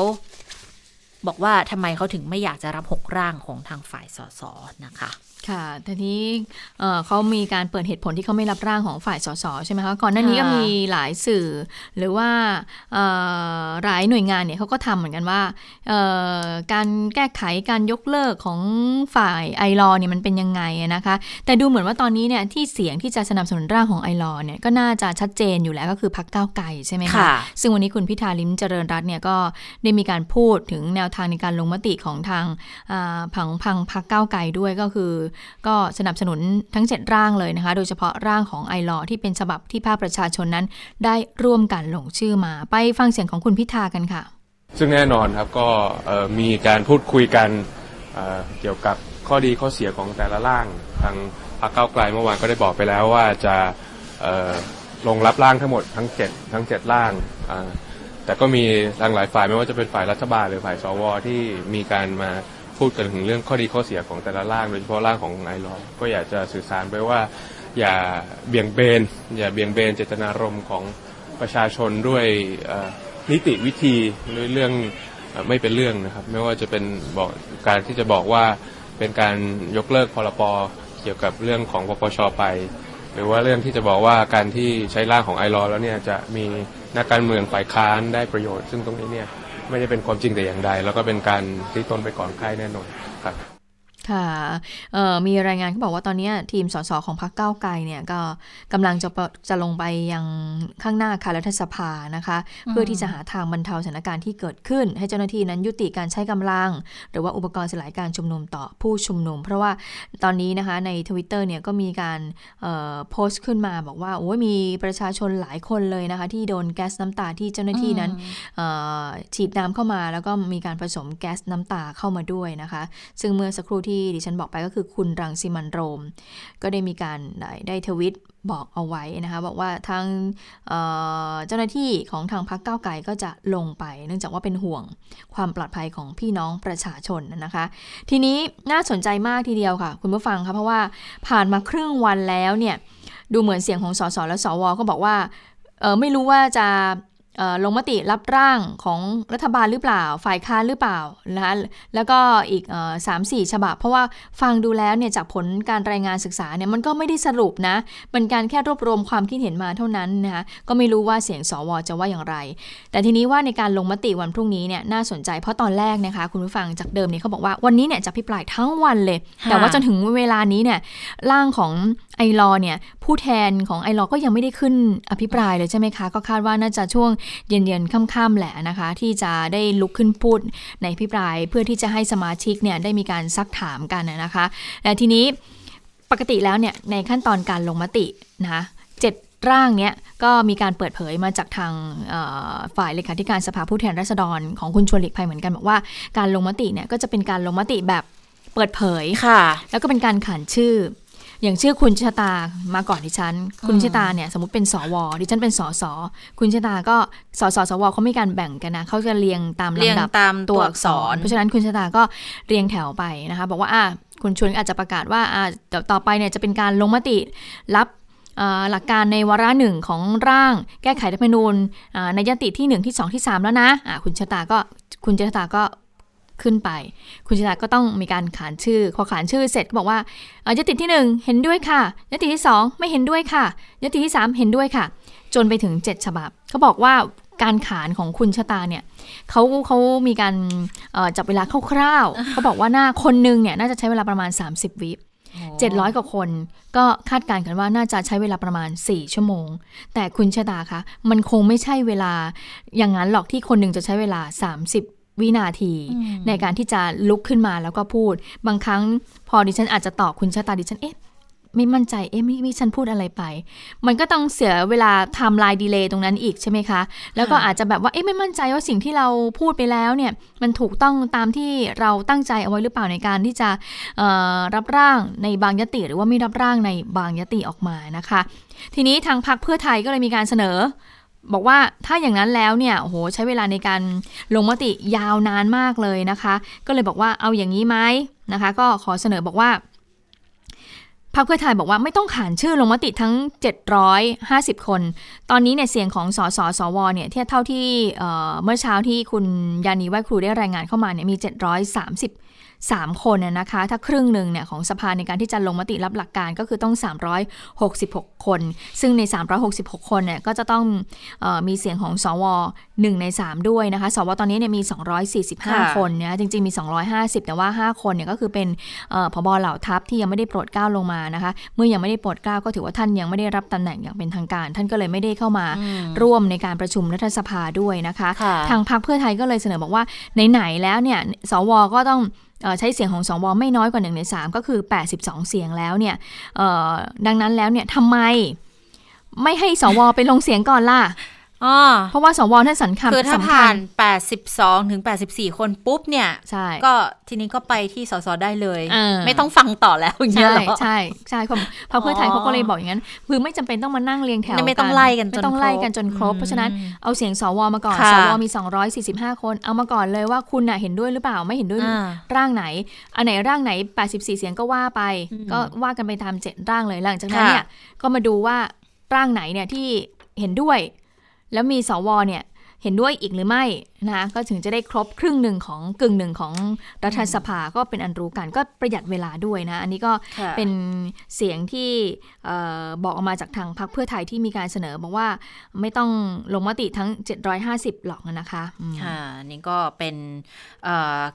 บอกว่าทำไมเขาถึงไม่อยากจะรับหกร่างของทางฝ่ายสสนะคะ ค่ะทีนี้เอ่อเขามีการเปิดเหตุผลที่เขาไม่รับร่างของฝ่ายสสใช่ไหมคะ ก่อนหน้านี้ก็ค่ะมีหลายสื่อ หรือว่าเอ่อหลายหน่วยงานเนี่ยเขาก็ทำเหมือนกันว่าเอ่อการแก้ไขการยกเลิกของฝ่ายไอรอเนี่ยมันเป็นยังไงอะนะคะ แต่ดูเหมือนว่าตอนนี้เนี่ยที่เสียงที่จะสนับสนุนร่างของไอรอเนี่ยก็น่าจะชัดเจนอยู่แล้วก็คือพักก้าวไกลใช่ไหมคะค่ะซึ่งวันนี้คุณพิธาลิมเจริญรัตน์เนี่ยก็ได้มีการพูดถึงแนวทางในการลงมติของทางอ่าผังพังพักก้าวไกลด้วยก็คือก็สนับสนุนทั้ง 7 ร่างเลยนะคะ โดยเฉพาะร่างของไอรอที่เป็นฉบับที่ภาคประชาชนนั้น ได้ร่วมกันลงชื่อมา ไปฟังเสียงของคุณพิธากันค่ะ ซึ่งแน่นอนครับก็มีการพูดคุยกันเเกี่ยวกับข้อดีข้อเสียของแต่ละร่าง ทางพรรคก้าวไกลเมื่อวานก็ได้บอกไปแล้วว่าจะลงรับร่างทั้งหมดทั้งเจ็ดทั้งเจ็ดร่างแต่ก็มีทางหลายฝ่ายไม่ว่าจะเป็นฝ่ายรัฐบาลหรือฝ่ายสวที่มีการมา พูดกันถึงเรื่องข้อดีข้อเสียของแต่ละร่างโดยเฉพาะร่างของนายรองก็อยากจะสื่อสารไปว่า อย่าเบี่ยงเบนอย่าเบี่ยงเบนเจตนารมณ์ของประชาชนด้วยนิติวิธีด้วยเรื่องอไม่เป็นเรื่องนะครับ ไม่ว่าจะเป็นบอกการที่จะบอกว่าเป็นการยกเลิกพรปเกี่ยวกับเรื่องของปปชไป หรือว่าเรื่องที่จะบอกว่าการที่ใช้ร่างของไอรอแล้วเนี่ยจะมีนักการเมืองฝ่ายค้านได้ประโยชน์ ซึ่งตรงนี้เนี่ย ไม่ได้เป็นความจริงแต่อย่างใด แล้วก็เป็นการที่ต้นไปก่อนใครแน่นอนครับ ค่ะเอ่อมีรายงานเขาบอกว่าตอนนี้ทีมสสของพรรคก้าวไกลเนี่ยก็กำลังจะปะจะลงไปยังข้างหน้าคารัฐสภานะคะ เพื่อที่จะหาทางบรรเทาสถานการณ์ที่เกิดขึ้น ให้เจ้าหน้าที่นั้นยุติการใช้กำลัง หรือว่าอุปกรณ์สลายการชุมนุมต่อผู้ชุมนุม เพราะว่าตอนนี้นะคะใน Twitter เนี่ยก็มีการเอ่อโพสต์ขึ้นมาบอกว่าโอ้ยมีประชาชนหลายคนเลยนะคะ ที่โดนแก๊สน้ำตาที่เจ้าหน้าที่นั้นเอ่อฉีดน้ำเข้ามา แล้วก็มีการผสมแก๊สน้ำตาเข้ามาด้วยนะคะ ซึ่งเมื่อสักครู่ที่ดิฉันบอกไปก็คือคุณรังสิมันโรม ก็ได้มีการได้ทวิตบอกเอาไว้นะคะบอกว่าทางเเจ้าหน้าที่ของทางพรรคก้าไกลก็จะลงไป เนื่องจากว่าเป็นห่วงความปลอดภัยของพี่น้องประชาชนนะคะ ทีนี้น่าสนใจมากทีเดียวค่ะ คุณผู้ฟังคะเพราะว่าผ่านมาครึ่งวันแล้วเนี่ยดูเหมือนเสียงของสสและสวก็บอกว่าไม่รู้ว่าจะ ลงมติรับร่างของรัฐบาลหรือเปล่า ฝ่ายค้านหรือเปล่านะคะแล้วก็อีกเอ่อสามสี่ฉบับ เพราะว่าฟังดูแล้วเนี่ยจากผลการรายงานศึกษาเนี่ยมันก็ไม่ได้สรุปนะเป็นการแค่รวบรวมความคิดเห็นมาเท่านั้นนะคะก็ไม่รู้ว่าเสียงสวจะว่าอย่างไร แต่ทีนี้ว่าในการลงมติวันพรุ่งนี้เนี่ยน่าสนใจ เพราะตอนแรกนะคะคุณผู้ฟังจากเดิมเนี่ยเขาบอกว่าวันนี้เนี่ยจะพิปรายทั้งวันเลยค่ะแต่ว่าจนถึงเวลานี้เนี่ยร่างของ ไอรอเนี่ยผู้แทนของไอรอก็ยังไม่ได้ขึ้นอภิปรายเลยใช่ไหมคะ ก็คาดว่าน่าจะช่วงเย็นๆค่ำๆแหละนะคะ ที่จะได้ลุกขึ้นพูดในอภิปราย เพื่อที่จะให้สมาชิกเนี่ยได้มีการซักถามกันนะคะและทีนี้ปกติแล้วเนี่ยในขั้นตอนการลงมตินะคะเจ็ดร่างเนี้ยก็มีการเปิดเผยมาจากทางฝ่ายเลขาธิการสภาผู้แทนราษฎรของคุณชวนหลีกภัยเหมือนกันบอกว่าการลงมติเนี่ยก็จะเป็นการลงมติแบบเปิดเผยค่ะ แล้วก็เป็นการขานชื่อ อย่างชื่อคุณชะตามาก่อนดิฉัน คุณชะตาเนี่ยสมมติเป็นสวดิฉันเป็นสสคุณชะตาก็สสสวเขาไม่การแบ่งกันนะเขาจะเรียงตามลำดับตามตัวอักษร เพราะฉะนั้นคุณชะตาก็เรียงแถวไปนะคะ บอกว่าอ่าคุณชวนอาจจะประกาศว่าอ่าต่อไปเนี่ยจะเป็นการลงมติรับหลักการในวาระหนึ่งของร่าง แก้ไขรัฐธรรมนูญในยติที่ 1 ที่ 2 ที่ 3 แล้วนะะคุณชะตาก็คุณชะตาก็ ขึ้นไป คุณชะตาก็ต้องมีการขานชื่อ พอขานชื่อเสร็จก็บอกว่ายติที่ 1 เห็นด้วยค่ะยติที่ 2 ไม่เห็นด้วยค่ะยติที่ 3 เห็นด้วยค่ะ จนไปถึง 7 ฉบับเขาบอกว่าการขานของคุณชะตาเนี่ยเขาเขามีการจับเวลาคร่าวๆเขาบอกว่าหน้าคนนึงเนี่ยน่าจะใช้เวลาประมาณ 30 วิ700 กว่าคนก็คาดการณ์กันว่าน่าจะใช้เวลาประมาณ 4 ชั่วโมง แต่คุณชะตาคะ มันคงไม่ใช่เวลาอย่างนั้นหรอกที่คนหนึ่งจะใช้เวลา 30 วินาที ในการที่จะลุกขึ้นมาแล้วก็พูด บางครั้งพอดิฉันอาจจะตอบคุณชะตาดิฉันเอ๊ะไม่มั่นใจ เอ๊ะไม่ไม่ฉันพูดอะไรไป มันก็ต้องเสียเวลาทำลายดีเลย์ตรงนั้นอีกใช่ไหมคะ แล้วก็อาจจะแบบว่า เอ๊ะไม่มั่นใจว่าสิ่งที่เราพูดไปแล้วเนี่ย มันถูกต้องตามที่เราตั้งใจเอาไว้หรือเปล่าในการที่จะรับร่างในบางยติหรือว่าไม่รับร่างในบางยติออกมานะคะ ทีนี้ทางพรรคเพื่อไทยก็เลยมีการเสนอ บอกว่าถ้าอย่างนั้นแล้วเนี่ยโหใช้เวลาในการลงมติยาวนานมากเลยนะคะ ก็เลยบอกว่าเอาอย่างนี้ไหมนะคะ ก็ขอเสนอบอกว่าพรรคเพื่อไทยบอกว่าไม่ต้องขานชื่อลงมติทั้ง 750 คน ตอนนี้เนี่ยเสียงของสสสวเนี่ยที่เท่าที่เมื่อเช้าที่คุณยานีไหวครูได้รายงานเข้ามาเนี่ยมี 730 3 คนนะคะ ถ้าครึ่งหนึ่งเนี่ยของสภาในการที่จะลงมติรับหลักการก็คือต้อง 366 คน ซึ่งใน 366 คนเนี่ยก็จะต้องออมีเสียงของสว1ใน 3 ด้วยนะคะ สวตอนนี้เนี่ยมี 245 คนเนี่ยจริง ๆ มี 250 แต่ว่า 5 คนเนี่ยก็คือเป็นพบเหล่าทัพที่ยังไม่ได้โปรดเกล้าลงมานะคะ เมื่อยังไม่ได้โปรดเกล้าก็ถือว่าท่านยังไม่ได้รับตำแหน่งอย่างเป็นทางการ ท่านก็เลยไม่ได้เข้ามาร่วมในการประชุมรัฐสภาด้วยนะคะ ทางพรรคเพื่อไทยก็เลยเสนอบอกว่าไหนๆแล้วเนี่ยสวก็ต้อง ใช้เสียงของสวไม่น้อยกว่า 1 ใน 3 ก็คือ 82 เสียงแล้วเนี่ยดังนั้นแล้วเนี่ยทำไมไม่ให้สวไปลงเสียงก่อนล่ะ เพราะว่าสวท่านสัญคัญคือถ้าผ่าน 82 ถึง 84 คนปุ๊บเนี่ยใช่ก็ทีนี้ก็ไปที่สสได้เลย ไม่ต้องฟังต่อแล้วอย่างเงี้ยหรอใช่ใช่พรรคเพื่อไทยเขาก็เลยบอกอย่างนั้น คือไม่จำเป็นต้องมานั่งเรียงแถวไม่ต้องไล่กันไม่ต้องไล่กันจนครบ เพราะฉะนั้นเอาเสียงสวมาก่อนสวมี 245 คนเอามาก่อนเลยว่าคุณน่ะเห็นด้วยหรือเปล่าไม่เห็นด้วยร่างไหน อันไหนร่างไหน 84 เสียงก็ว่าไป ก็ว่ากันไปตามเจ็ดร่างเลยหลังจากนั้นเนี่ยก็มาดูว่าร่างไหนเนี่ยที่เห็นด้วย แล้วมีสวเนี่ยเห็นด้วยอีกหรือไม่นะก็ถึงจะได้ครบครึ่งหนึ่งของกึ่งหนึ่งของรัฐสภาก็เป็นอันรู้กันก็ประหยัดเวลาด้วยนะ อันนี้ก็เป็นเสียงที่บอกออกมาจากทางพรรคเพื่อไทยที่มีการเสนอบอกว่าไม่ต้องลงมติทั้ง 750 หรอกนะคะค่ะนี่ก็เป็น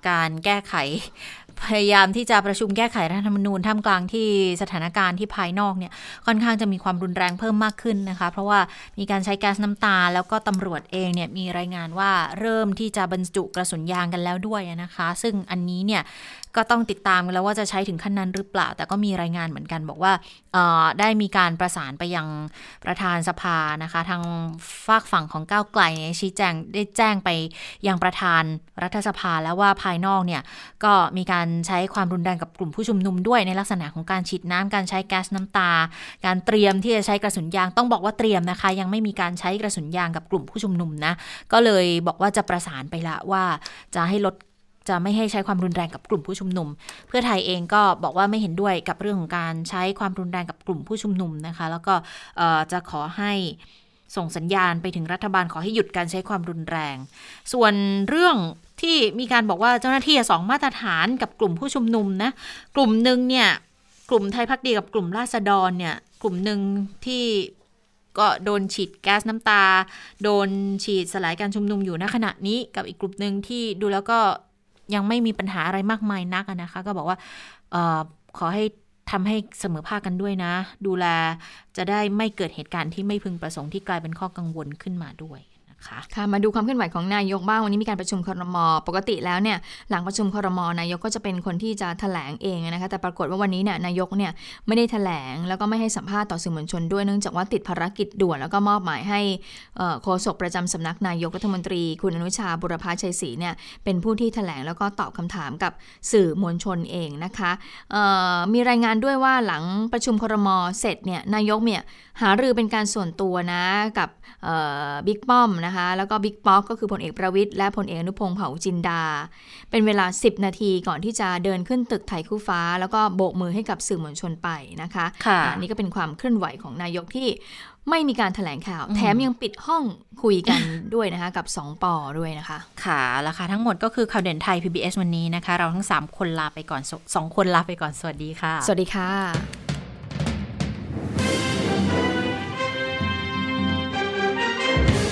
การแก้ไข พยายามที่จะประชุมแก้ไขรัฐธรรมนูญท่ามกลางที่สถานการณ์ที่ภายนอกเนี่ยค่อนข้างจะมีความรุนแรงเพิ่มมากขึ้นนะคะ เพราะว่ามีการใช้แก๊สน้ำตา แล้วก็ตำรวจเองเนี่ยมีรายงานว่าเริ่มที่จะบรรจุกระสุนยางกันแล้วด้วยนะคะ ซึ่งอันนี้เนี่ย ก็ต้องติดตามกันแล้วว่าจะใช้ถึงขั้นนั้นหรือเปล่า แต่ก็มีรายงานเหมือนกันบอกว่าได้มีการประสานไปยังประธานสภานะคะ ทางฝากฝั่งของก้าวไกลชี้แจงได้แจ้งไปยังประธานรัฐสภาแล้วว่าภายนอกเนี่ยก็มีการใช้ความรุนแรงกับกลุ่มผู้ชุมนุมด้วยในลักษณะของการฉีดน้ำการใช้แก๊สน้ำตา การเตรียมที่จะใช้กระสุนยางต้องบอกว่าเตรียมนะคะ ยังไม่มีการใช้กระสุนยางกับกลุ่มผู้ชุมนุมนะก็เลยบอกว่าจะประสานไปละว่าจะให้ลด จะไม่ให้ใช้ความรุนแรงกับกลุ่มผู้ชุมนุม เพื่อไทยเองก็บอกว่าไม่เห็นด้วยกับเรื่องของการใช้ความรุนแรงกับกลุ่มผู้ชุมนุมนะคะ แล้วก็จะขอให้ส่งสัญญาณไปถึงรัฐบาลขอให้หยุดการใช้ความรุนแรง ส่วนเรื่องที่มีการบอกว่าเจ้าหน้าที่สองมาตรฐานกับกลุ่มผู้ชุมนุมนะ กลุ่มหนึ่งเนี่ยกลุ่มไทยพักดีกับกลุ่มราษฎรเนี่ยกลุ่มหนึ่งที่ก็โดนฉีดแก๊สน้ำตา โดนฉีดสลายการชุมนุมอยู่ณขณะนี้กับอีกกลุ่มหนึ่งที่ดูแล้วก็ ยังไม่มีปัญหาอะไรมากมายนักนะคะ ก็บอกว่าออขอให้ทำให้เสมอภาคกันด้วยนะ ดูแลจะได้ไม่เกิดเหตุการณ์ที่ไม่พึงประสงค์ที่กลายเป็นข้อกังวลขึ้นมาด้วย คะค่ะมาดูความเคลื่อนไหวของนายกบ้างวันนี้มีการประชุมครม ปกติแล้วเนี่ยหลังประชุมครมนายกก็จะเป็นคนที่จะแถลงเองนะคะแต่ปรากฏว่าวันนี้เนี่ยนายกเนี่ยไม่ได้แถลงแล้วก็ไม่ให้สัมภาษณ์ต่อสื่อมวลชนด้วยเนื่องจากว่าติดภารกิจด่วนแล้วก็มอบหมายให้โฆษกประจำสำนักนายกรัฐมนตรี คุณอนุชาบุรพาชัยศรีเนี่ยเป็นผู้ที่แถลงแล้วก็ตอบคำถามกับสื่อมวลชนเองนะคะมีรายงานด้วยว่าหลังประชุมครมเสร็จเนี่ยนายกเนี่ยหารือเป็นการส่วนตัวนะกับบิ๊กป้อมนะคะแล้วก็บิ๊กป๊อกก็คือพลเอกประวิทย์และพลเอกอนุพงษ์เผ่าจินดา เป็นเวลา 10 นาทีก่อนที่จะเดินขึ้นตึกไทยคู่ฟ้า แล้วก็โบกมือให้กับสื่อมวลชนไปนะคะค่ะอ่นี่ก็เป็นความเคลื่อนไหวของนายกที่ไม่มีการถแถลงข่าว แถมยังปิดห้องคุยกันด้วยนะคะ กับ 2ปอด้วยนะคะ ค่ะแล้วค่ะทั้งหมดก็คือข่าวเด่นไทย PBS วันนี้นะคะ เราทั้ง 3 คนลาไปก่อนสสองคนลาไปก่อน สวัสดีค่ะ สวัสดีค่ะ